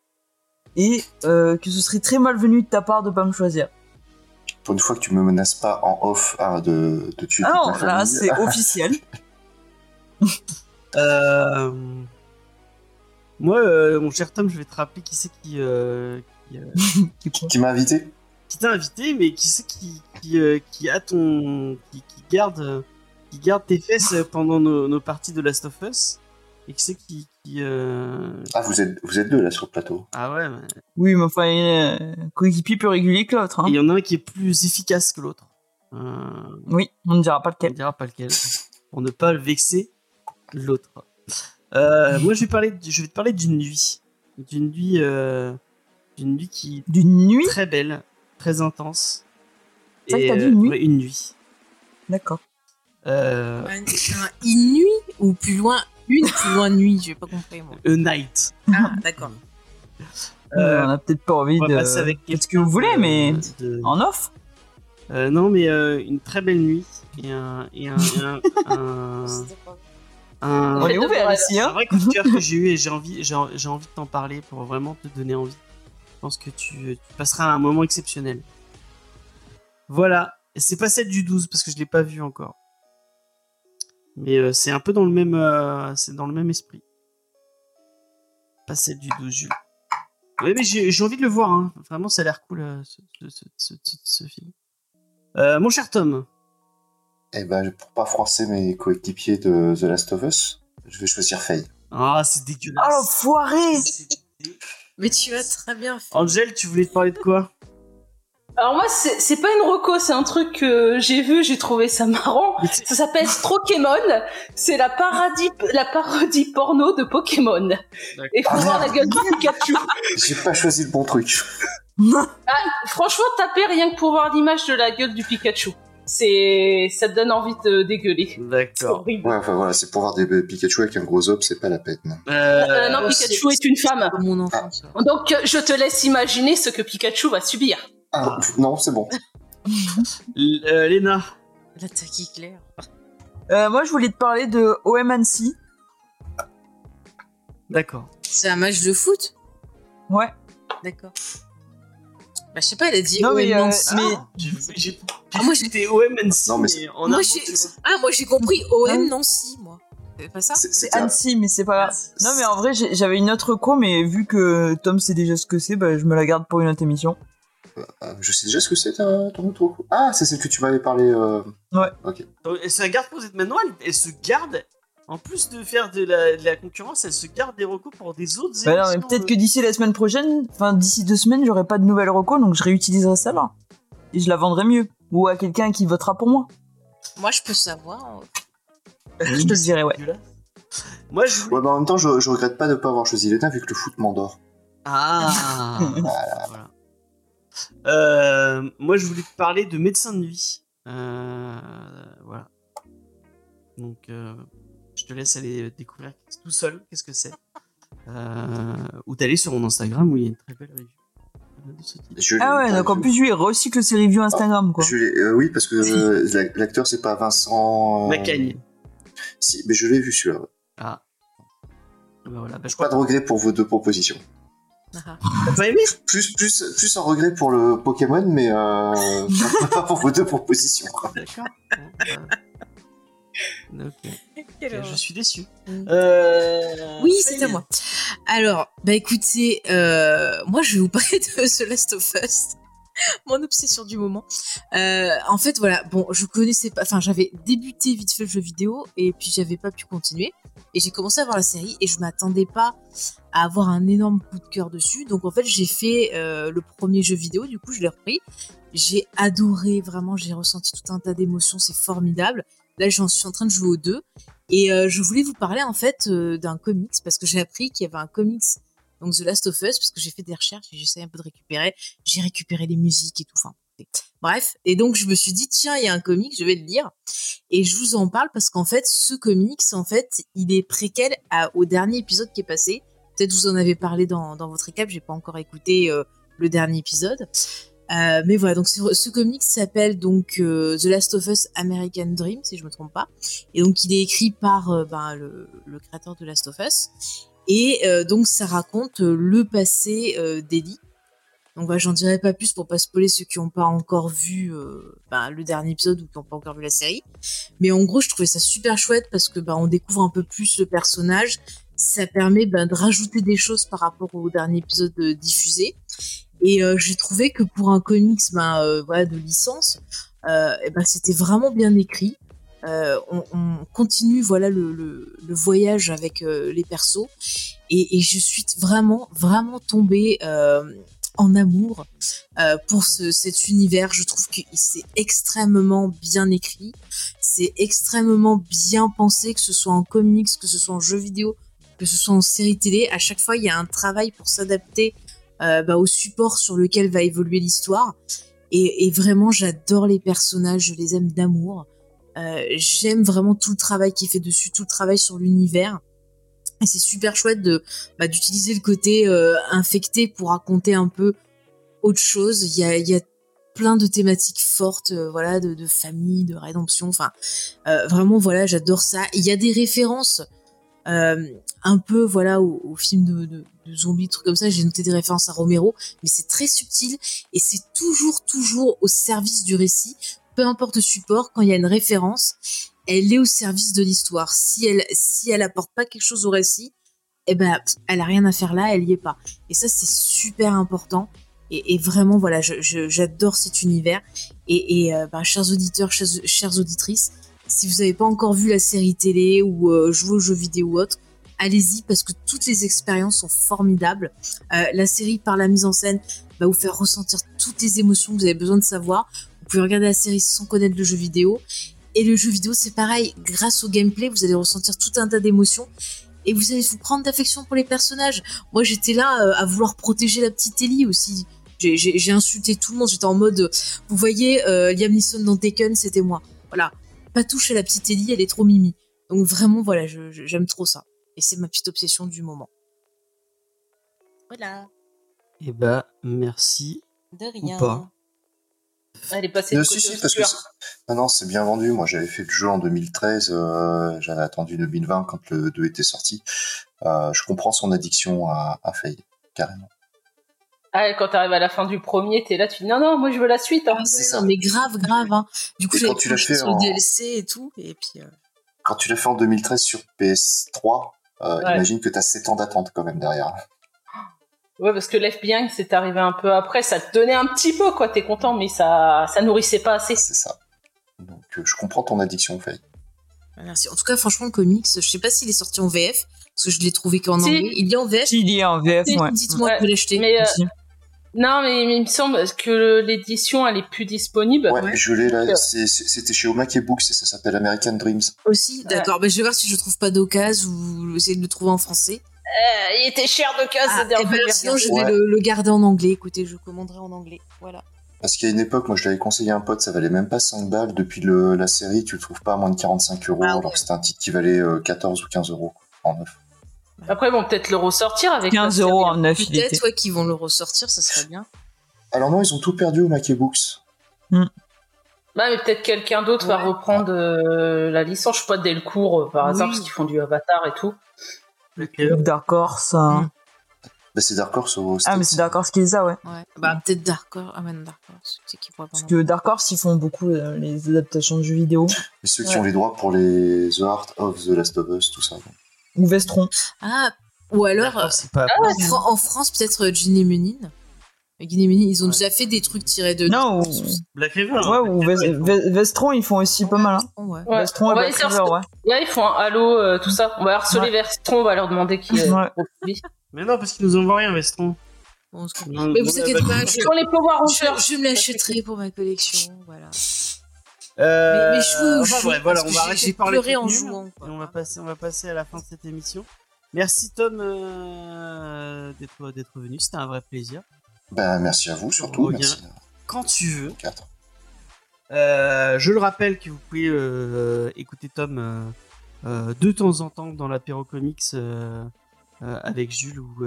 Et euh, que ce serait très malvenu de ta part de pas me choisir. Pour une fois que tu me menaces pas en off ah, de, de tuer Ah toute ma là, c'est officiel. Euh, Moi, euh, mon cher Tom, je vais te rappeler qui c'est qui, euh, qui, euh, Qui m'a invité. Qui t'a invité, mais qui c'est qui, qui, euh, qui a ton, qui, qui garde, euh, qui garde tes fesses pendant nos, nos parties de Last of Us, et qui c'est qui, qui euh... Ah, vous êtes, vous êtes deux là sur le plateau. ah ouais, mais- Oui, mais enfin, euh, coéquipier plus régulier que l'autre. Hein. il y en a un qui est plus efficace que l'autre. Euh, Oui, on ne dira pas on lequel. dira pas lequel, pour ne pas le vexer l'autre. Euh, moi, je vais parler, de- je vais te parler d'une nuit, d'une nuit, euh, d'une nuit qui D'une nuit? très belle, très intense. C'est vrai Et, que t'as dit une nuit ouais, une nuit. D'accord. Euh, Un, un inuit ou plus loin une plus loin nuit, j'ai pas compris moi. a night. Ah d'accord. Euh, on a peut-être pas envie de. passer avec ce que vous voulez, mais de- de- en off. Euh, non, mais euh, une très belle nuit et un, et un, et un, un, un- On est ouvert ici, un hein. vrai coup de cœur que j'ai eu et j'ai envie, j'ai, j'ai envie de t'en parler pour vraiment te donner envie. Je pense que tu, tu passeras un moment exceptionnel. Voilà. Et c'est pas celle du 12 parce que je l'ai pas vue encore. Mais euh, c'est un peu dans le même, euh, c'est dans le même esprit. Pas celle du 12 Jules. Oui, mais j'ai j'ai envie de le voir. Hein. Vraiment, ça a l'air cool euh, ce, ce- ce- ce- ce film. Euh, mon cher Tom. Eh ben, pour pas froisser mes coéquipiers de The Last of Us, je vais choisir Faye. Ah, c'est Oh dégueulasse. l'enfoiré C'est dé- Mais tu as très bien fait. Angel, tu voulais te parler de quoi? Alors moi, c'est pas une reco, c'est un truc que j'ai vu, j'ai trouvé ça marrant. Ça s'appelle Strokemon. C'est la parodie, la parodie porno de Pokémon. Et faut Ah, voir la gueule de Pikachu. J'ai pas choisi le bon truc. Franchement, tapez rien que pour voir l'image de la gueule du Pikachu. C'est, ça te donne envie de dégueuler. D'accord. Ouais, enfin voilà, c'est pour voir des Pikachu avec un gros ob, c'est pas la peine. Euh, non, Pikachu est une femme. Mon enfance. Donc, euh, je te laisse imaginer ce que Pikachu va subir. Ah, non, c'est bon. L- euh, Léna. L'attaque éclair. Euh, Moi, je voulais te parler de OM D'accord. C'est un match de foot? Ouais. D'accord. Bah, je sais pas, elle a dit Non, OM mais, euh, Nancy. mais- Ah, j'ai- j'ai- Ah, moi, j'ai- J'étais OMNC, Non, mais mais en Moi, un j'ai-. Ah, moi j'ai compris OM Nancy, moi. C'est pas ça? C'est- Annecy, mais c'est pas grave. Ah, Non, mais en vrai, j'avais une autre co, mais vu que Tom sait déjà ce que c'est, bah, je me la garde pour une autre émission. Euh, je sais déjà ce que c'est ton autre. Ah, c'est celle que tu m'avais parlé. Euh... Donc, elle se la garde pour cette maintenant, elle, elle se garde. En plus de faire de la, de la concurrence, elle se garde des recours pour des autres Bah non, mais émissions, peut-être euh. que d'ici la semaine prochaine, enfin d'ici deux semaines, j'aurai pas de nouvelles reco, donc je réutiliserai celle-là. Et je la vendrai mieux. Ou à quelqu'un qui votera pour moi. Moi je peux savoir. Je te le dirai, ouais. Moi, je Ouais, mais en même temps, je, je regrette pas de pas avoir choisi l'État vu que le foot m'endort. Ah Voilà. Euh, moi, je voulais te parler de médecin de nuit. Euh, voilà. Donc, euh, je te laisse aller découvrir tout seul qu'est-ce que c'est. Euh, ou d'aller sur mon Instagram où il y a une très belle review. Je Ah ouais, donc en review. plus, lui, il recycle ses reviews Instagram, quoi. Je euh, oui, parce que euh, la- l'acteur, c'est pas Vincent. Macagne. Si, mais je l'ai vu celui-là. Ah. Bah voilà, bah, je crois Pas de regret pour vos deux propositions. Pas aimé Plus, plus, plus en regret pour le Pokémon, mais euh, pas pour vos deux propositions. quoi. D'accord. Bah. Je suis déçu. Mm. Euh... Oui, est. moi. Alors, bah écoutez, euh, moi je vais vous parler de The Last of Us. Mon obsession du moment. Euh, en fait, voilà, bon, je connaissais pas, enfin, j'avais débuté vite fait le jeu vidéo et puis j'avais pas pu continuer. Et j'ai commencé à voir la série et je m'attendais pas à avoir un énorme coup de cœur dessus. Donc en fait, j'ai fait euh, le premier jeu vidéo, du coup, je l'ai repris. J'ai adoré, vraiment, j'ai ressenti tout un tas d'émotions, c'est formidable. Là, j'en suis en train de jouer aux deux. Et euh, je voulais vous parler en fait d'un comics parce que j'ai appris qu'il y avait un comics, donc The Last of Us, parce que j'ai fait des recherches et j'essaie un peu de récupérer. J'ai récupéré les musiques et tout. Bref. Et donc je me suis dit tiens, il y a un comics, je vais le lire. Et je vous en parle parce qu'en fait, ce comics, en fait, il est préquel au dernier épisode qui est passé. Peut-être vous en avez parlé dans, votre récap. J'ai pas encore écouté euh, le dernier épisode. Euh, mais voilà, donc ce, ce comics s'appelle donc euh, The Last of Us American Dream, si je me trompe pas. Et donc il est écrit par ben, le, créateur de Last of Us. Et euh, donc ça raconte euh, le passé euh, d'Ellie. Donc voilà, j'en dirai pas plus pour pas spoiler ceux qui n'ont pas encore vu ben, le dernier épisode ou qui n'ont pas encore vu la série. Mais en gros, je trouvais ça super chouette parce que ben, on découvre un peu plus le personnage. Ça permet ben, de rajouter des choses par rapport au dernier épisode diffusé. Et euh, j'ai trouvé que pour un comics ben, euh, voilà, de licence, ben, c'était vraiment bien écrit. Euh, on, on continue voilà le, voyage avec euh, les persos et, je suis vraiment vraiment tombée euh, en amour pour ce, cet univers. Je trouve que c'est extrêmement bien écrit, c'est extrêmement bien pensé, que ce soit en comics, que ce soit en jeu vidéo, que ce soit en série télé. À chaque fois, il y a un travail pour s'adapter bah, au support sur lequel va évoluer l'histoire. Et, et vraiment, j'adore les personnages, je les aime d'amour. Euh, J'aime vraiment tout le travail qui est fait dessus, tout le travail sur l'univers. Et c'est super chouette de bah, d'utiliser le côté euh, infecté pour raconter un peu autre chose. Il y a, plein de thématiques fortes, euh, voilà, de, famille, de rédemption. Enfin, vraiment, voilà, j'adore ça. Il y a des références un peu voilà au, au film de, de, de zombies, trucs comme ça. J'ai noté des références à Romero, mais c'est très subtil et c'est toujours toujours au service du récit. Peu importe le support, quand il y a une référence, elle est au service de l'histoire. Si elle si elle apporte pas quelque chose au récit, eh ben elle a rien à faire là, elle y est pas. Et ça c'est super important. Et, vraiment voilà, j'adore cet univers. Et, euh, ben, chers auditeurs, chères auditrices, si vous n'avez pas encore vu la série télé ou euh, joué aux jeux vidéo ou autre, allez-y parce que toutes les expériences sont formidables. Euh, la série par la mise en scène va vous faire ressentir toutes les émotions que vous avez besoin de savoir. Vous pouvez regarder la série sans connaître le jeu vidéo. Et le jeu vidéo, c'est pareil. Grâce au gameplay, vous allez ressentir tout un tas d'émotions. Et vous allez vous prendre d'affection pour les personnages. Moi, j'étais là euh, à vouloir protéger la petite Ellie aussi. J'ai- insulté tout le monde. J'étais en mode, euh, vous voyez, euh, Liam Neeson dans Taken, c'était moi. Voilà. Pas touche à la petite Ellie, elle est trop mimi. Donc vraiment, voilà, j'aime trop ça. Et c'est ma petite obsession du moment. Voilà. Eh bah, merci. De rien. pas. Elle est passée de si, côté si, parce que non, non, c'est bien vendu. Moi, j'avais fait le jeu en 2013. euh, j'avais attendu 2020 quand le 2 était sorti. Euh, je comprends son addiction à, à Faye, carrément. Ah, et quand t'arrives à la fin du premier, t'es là, tu dis non, non, moi je veux la suite. Hein. c'est Ouais, ça. non, mais grave, grave. Hein. Du coup, quand tu l'as fait sur en- le DLC et tout. Et puis, euh, Quand tu l'as fait en 2013 sur PS3, euh, Ouais. imagine que t'as 7 ans d'attente quand même derrière. Ouais, parce que l'FBI, c'est arrivé un peu après, ça te donnait un petit peu, quoi, t'es content, mais ça, ça nourrissait pas assez. C'est ça. Donc, euh, je comprends ton addiction, Faye. merci. En tout cas, franchement, le comics, je sais pas s'il est sorti en VF, parce que je l'ai trouvé qu'en Si. anglais. Il est en VF. S'il y est en VF, Si, ouais. Dites-moi Ouais, que l'acheter. mais, euh. Non, mais il me semble que l'édition, elle est plus disponible. Ouais, je l'ai là. Ouais. c'est- C'était chez Omak et Books et ça s'appelle American Dreams. Aussi, d'accord. Bah, je vais voir si je trouve pas d'occasion ou essayer de le trouver en français. Euh, il était cher de case, Ah, eh dernière ben, sinon, je vais Ouais. le, le garder en anglais. Écoutez, je commanderai en anglais. Voilà. Parce qu'il y a une époque, moi je l'avais conseillé à un pote, ça valait même pas 5 balles. Depuis le, la série, tu le trouves pas à moins de 45 euros, Ah ouais. alors que c'était un titre qui valait euh, 14 ou 15 euros en neuf. Après, bon, peut-être le ressortir avec 15 la série. euros en neuf, il était. Peut-être ouais, qu'ils vont le ressortir, ça serait bien. Alors non, ils ont tout perdu au Mac et Books. Bah, mais peut-être quelqu'un d'autre va Ouais. reprendre euh, la licence, je sais pas, dès le cours, euh, par hasard, Oui. parce qu'ils font du Avatar et tout. Dark Horse. hein. Mm. Bah, c'est Dark Horse au Ah, mais c'est Dark Horse qui les a, ouais. Ouais. Bah, peut-être Dark Horse. Ah, ouais, non, Dark Horse. C'est qui pourrait Parce que Dark Horse, ils font beaucoup euh, les adaptations de jeux vidéo. Mais ceux qui ont les droits pour les The Art of the Last of Us, tout ça. Ou Vestron. Ah, ou alors, c'est pas. en, Fran- en France, peut-être euh, Ginny Menin. Ginny Menin, ils ont Ouais. déjà fait des trucs tirés de. Non, ou, Black River. ouais, hein, ou Ves- font- Ve- Vestron, ils font aussi pas mal. Hein. Ouais. Ouais. Vestron On et Black River, ouais. Ouais, ils font un Halo, euh, tout ça. On va harceler Ouais. Vestron, on va leur demander qui est. Ouais. Mais non, parce qu'ils nous envoient rien, Vestron. Bon. Non, Mais vous inquiétez pas, je, les Power je, Rangers. je me l'achèterai pour ma collection. Voilà. Euh, Mais- mais jouez au enfin, bref, voilà, on va j'ai- arrêter j'ai de parler pleuré de en jouant, quoi. Et on va passer, on va passer à la fin de cette émission. Merci Tom euh, d'être d'être venu, c'était un vrai plaisir. Ben, merci à vous surtout. Merci Quand tu veux. à 4. Euh, je le rappelle que vous pouvez euh, écouter Tom euh, de temps en temps dans l'apéro comics avec Jules ou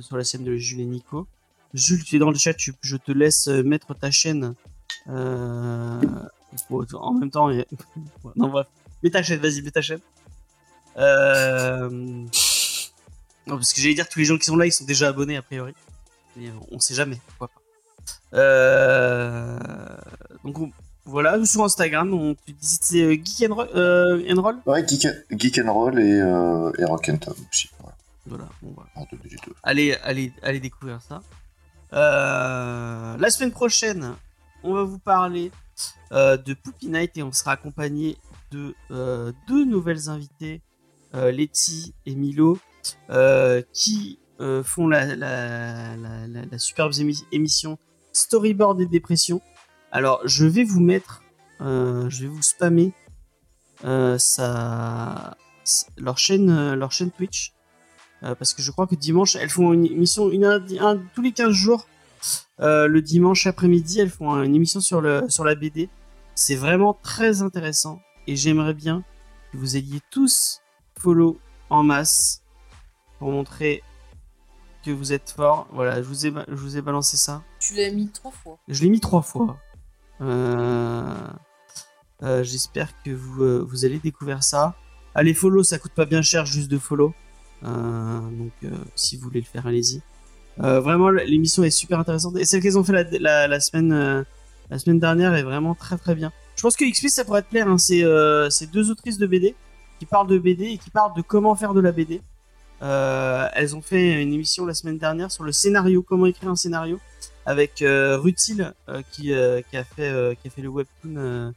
sur la scène de Jules et Nico. Jules, tu es dans le chat, tu- je te laisse mettre ta chaîne en même temps. Non, bref, mets ta chaîne, vas-y, mets ta chaîne. Non, parce que j'allais dire tous les gens qui sont là, ils sont déjà abonnés a priori. Mais on sait jamais, pourquoi pas. Euh... Donc on- voilà, sur Instagram, on dis c'est euh, Geek and Roll, euh, and Roll Ouais, Geek, Geek and Roll et, euh, et Rock and Tom aussi. Voilà. Allez, allez, allez découvrir ça. Euh, la semaine prochaine, on va vous parler de Poopy Night et on sera accompagné de deux nouvelles invitées, Letty et Milo, qui euh, font la, la, la, superbe émi- émission Storyboard et Dépression. Alors, je vais vous mettre, euh, je vais vous spammer euh, ça, leur chaîne, euh, leur chaîne Twitch. Parce que je crois que dimanche, elles font une émission une, un- un- tous les 15 jours. Le dimanche après-midi, elles font une émission sur, le, sur la BD. C'est vraiment très intéressant. Et j'aimerais bien que vous ayez tous follow en masse pour montrer que vous êtes forts. Voilà, je vous ai, je vous ai balancé ça. Tu l'as mis trois fois. Je l'ai mis trois fois. Euh, euh, J'espère que vous, euh, vous allez découvrir ça. Allez follow, ça coûte pas bien cher juste de follow. Donc si vous voulez le faire, allez-y. Vraiment, l'émission est super intéressante et celle qu'ils ont fait la, la, la semaine la semaine dernière est vraiment très très bien. Je pense que XP ça pourrait te plaire. Hein. C'est c'est deux autrices de BD qui parlent de BD et qui parlent de comment faire de la BD. Euh, elles ont fait une émission la semaine dernière sur le scénario, comment écrire un scénario, avec euh, Rutil euh, qui, a fait le webtoon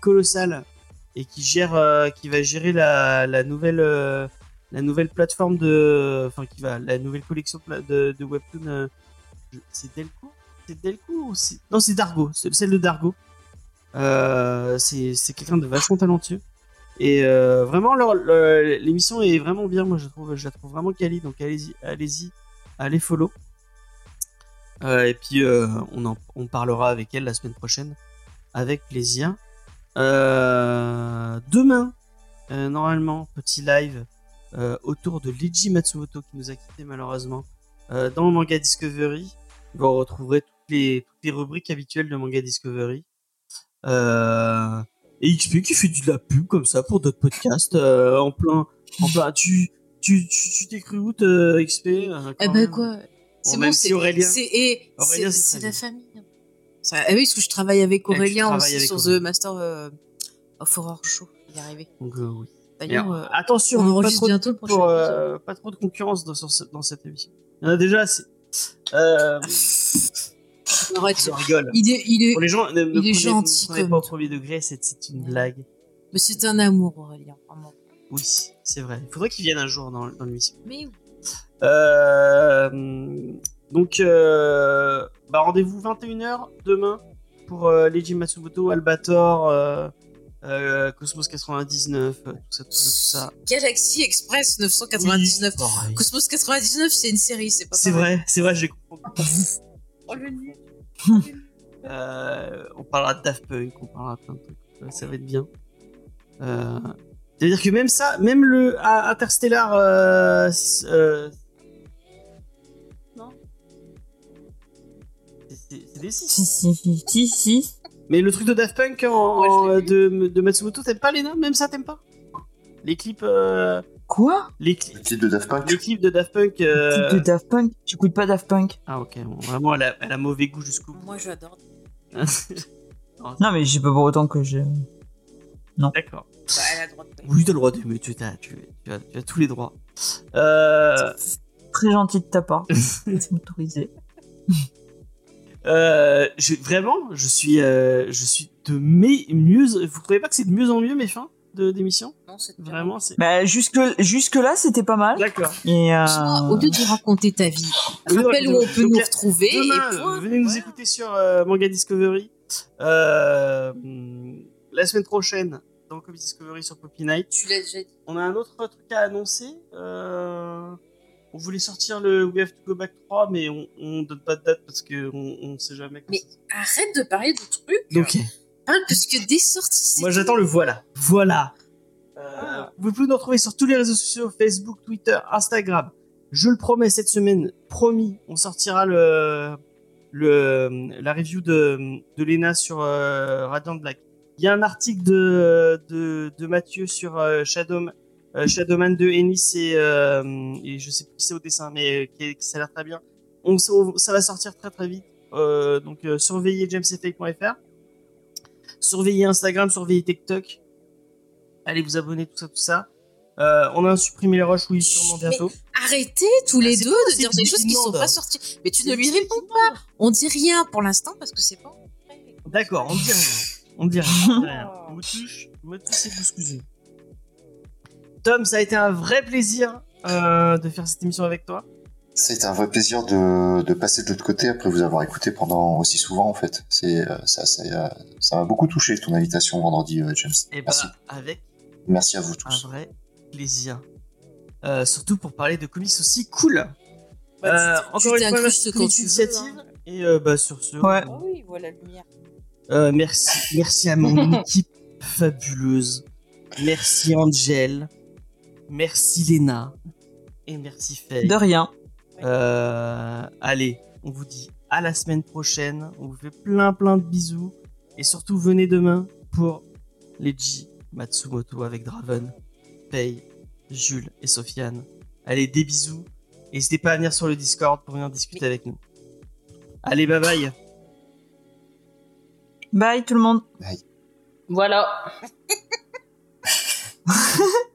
colossal et qui va gérer la, nouvelle la nouvelle plateforme de enfin qui va la nouvelle collection de, de webtoon c'est Delco? C'est Delco non c'est Dargo celle de Dargo. C'est quelqu'un de vachement talentueux et euh, vraiment l'émission est vraiment bien. Moi je trouve je la trouve vraiment quali. Donc allez-y allez-y allez follow. Euh, et puis euh, on en parlera avec elle la semaine prochaine. Avec plaisir. Demain normalement petit live autour de Leiji Matsumoto qui nous a quitté malheureusement. Dans manga Discovery. Vous retrouverez toutes les toutes les rubriques habituelles de manga Discovery. Euh, et XP qui fait de la pub comme ça pour d'autres podcasts euh, en plein en plein. Tu tu tu t'es cru où euh, XP euh, Eh ben quoi? C'est bon, c'est Aurélien- c'est et Aurélien, c'est la famille. Ça, ah oui, parce que je travaille avec tu Aurélien aussi avec sur Aurélien. The Master euh, of Horror Show. Il est arrivé. donc oui. D'ailleurs, Mais, euh, attention on enregistre bientôt le pub prochain pour, euh, pas trop de concurrence dans, dans cette émission. Il y en a déjà assez. Euh, arrête. je rigole Il est, il est, pour les gens ne, il est prenez, gentil ne prenez pas au premier degré c'est c'est une blague mais c'est un amour, Aurélien. Vraiment. oui c'est vrai il faudrait qu'il vienne un jour dans, dans l'émission Mais oui. Euh, donc, euh, bah, rendez-vous 21h demain pour euh, Leiji Matsumoto, Albator, euh, euh, Cosmos 99, euh, tout ça, tout ça, tout ça. Galaxy Express 999. Oui, pareil. Cosmos 99, c'est une série, c'est pas C'est vrai, c'est vrai, j'ai compris. Euh, on parlera de Daft Punk, on parlera de plein de trucs. Euh, Ça va être bien. Euh, C'est-à-dire que même ça, même le ah, Interstellar, euh, euh, non, C'est- des. Si, si, si, si, si. Mais le truc de Daft Punk en, de, de Matsumoto, t'aimes pas les nains Même ça, t'aimes pas? Les clips, euh, Quoi? Les, Le cli- titre de Daft Punk. les clips de Daft Punk. euh, Type de Daft Punk J'écoute pas Daft Punk? Ah ok, bon, vraiment, elle a, elle a mauvais goût jusqu'au bout. Moi, j'adore. Non, mais j'ai pas pour autant que j'ai. D'accord. Bah, elle a le droit de Oui, t'as le droit tu, t'as- tu, tu as, tu as tous les droits. Euh, Très gentil de ta part. C'est autorisé. euh, je, vraiment, je suis, euh, je suis de mes mieux. Vous trouvez pas que c'est de mieux en mieux mes fins? De d'émission Non, c'est Vraiment, c'est. Bah, jusque, jusque là, c'était pas mal. D'accord. Et euh... Au lieu de raconter ta vie, rappelle où on peut nous retrouver Demain, et point. venez nous Ouais. écouter sur euh, Manga Discovery. Euh, la semaine prochaine, dans Comic Discovery sur Poppy Night. Tu l'as déjà dit. On a un autre truc à annoncer. Euh, on voulait sortir le We Have to Go Back 3, mais on, on donne pas de date parce que on, on sait jamais. Mais ça- arrête de parler de trucs. Donc, Parle parce que des sorties. moi j'attends le voilà. Voilà. Euh, Vous pouvez nous retrouver sur tous les réseaux sociaux Facebook, Twitter, Instagram. Je le promets cette semaine, promis, on sortira le, le la review de, de Lena sur euh, Radiant Black. Il y a un article de, de, de Mathieu sur euh, Shadow, euh, Shadowman de Ennis et, euh, et je sais plus qui c'est au dessin, mais qui, est- qui ça a l'air très bien. On, ça, ça va sortir très très vite. Euh, donc euh, surveillez jamesfake.fr. Surveillez Instagram, surveillez TikTok. Allez vous abonner, tout ça, tout ça. Euh, on a supprimé les rushs, oui, sûrement Mais- bientôt. Arrêtez tous les Ah, c'est deux pas de dire des choses qui sont demande. pas sorties. Mais tu ne lui réponds pas. On dit rien pour l'instant parce que c'est pas. D'accord, on dit rien. On dit rien. on dit rien. Me touche, me touche et bouscuser. Tom, ça a été un vrai plaisir euh, de faire cette émission avec toi. C'est un vrai plaisir de, de passer de l'autre côté après vous avoir écouté pendant aussi souvent en fait. C'est euh, ça, ça, euh, ça m'a beaucoup touché ton invitation vendredi, euh, James. Et bah, Merci. avec Merci à vous un tous. vrai plaisir. Euh, surtout pour parler de comics aussi cool. Bah, Euh, encore une fois, merci pour quand cette tu veux, initiative. hein. Et euh, bah, sur ce, Ouais. Ah oui, voilà la lumière. Euh, merci, merci à mon équipe fabuleuse. Merci Angel. Merci Léna. Et merci Faye. De rien. Euh, allez, on vous dit à la semaine prochaine. On vous fait plein plein de bisous. Et surtout, venez demain pour les G Matsumoto avec Draven. Pay, Jules et Sofiane. Allez, des bisous. N'hésitez pas à venir sur le Discord pour venir discuter avec nous. Allez, bye bye. Bye tout le monde. Voilà.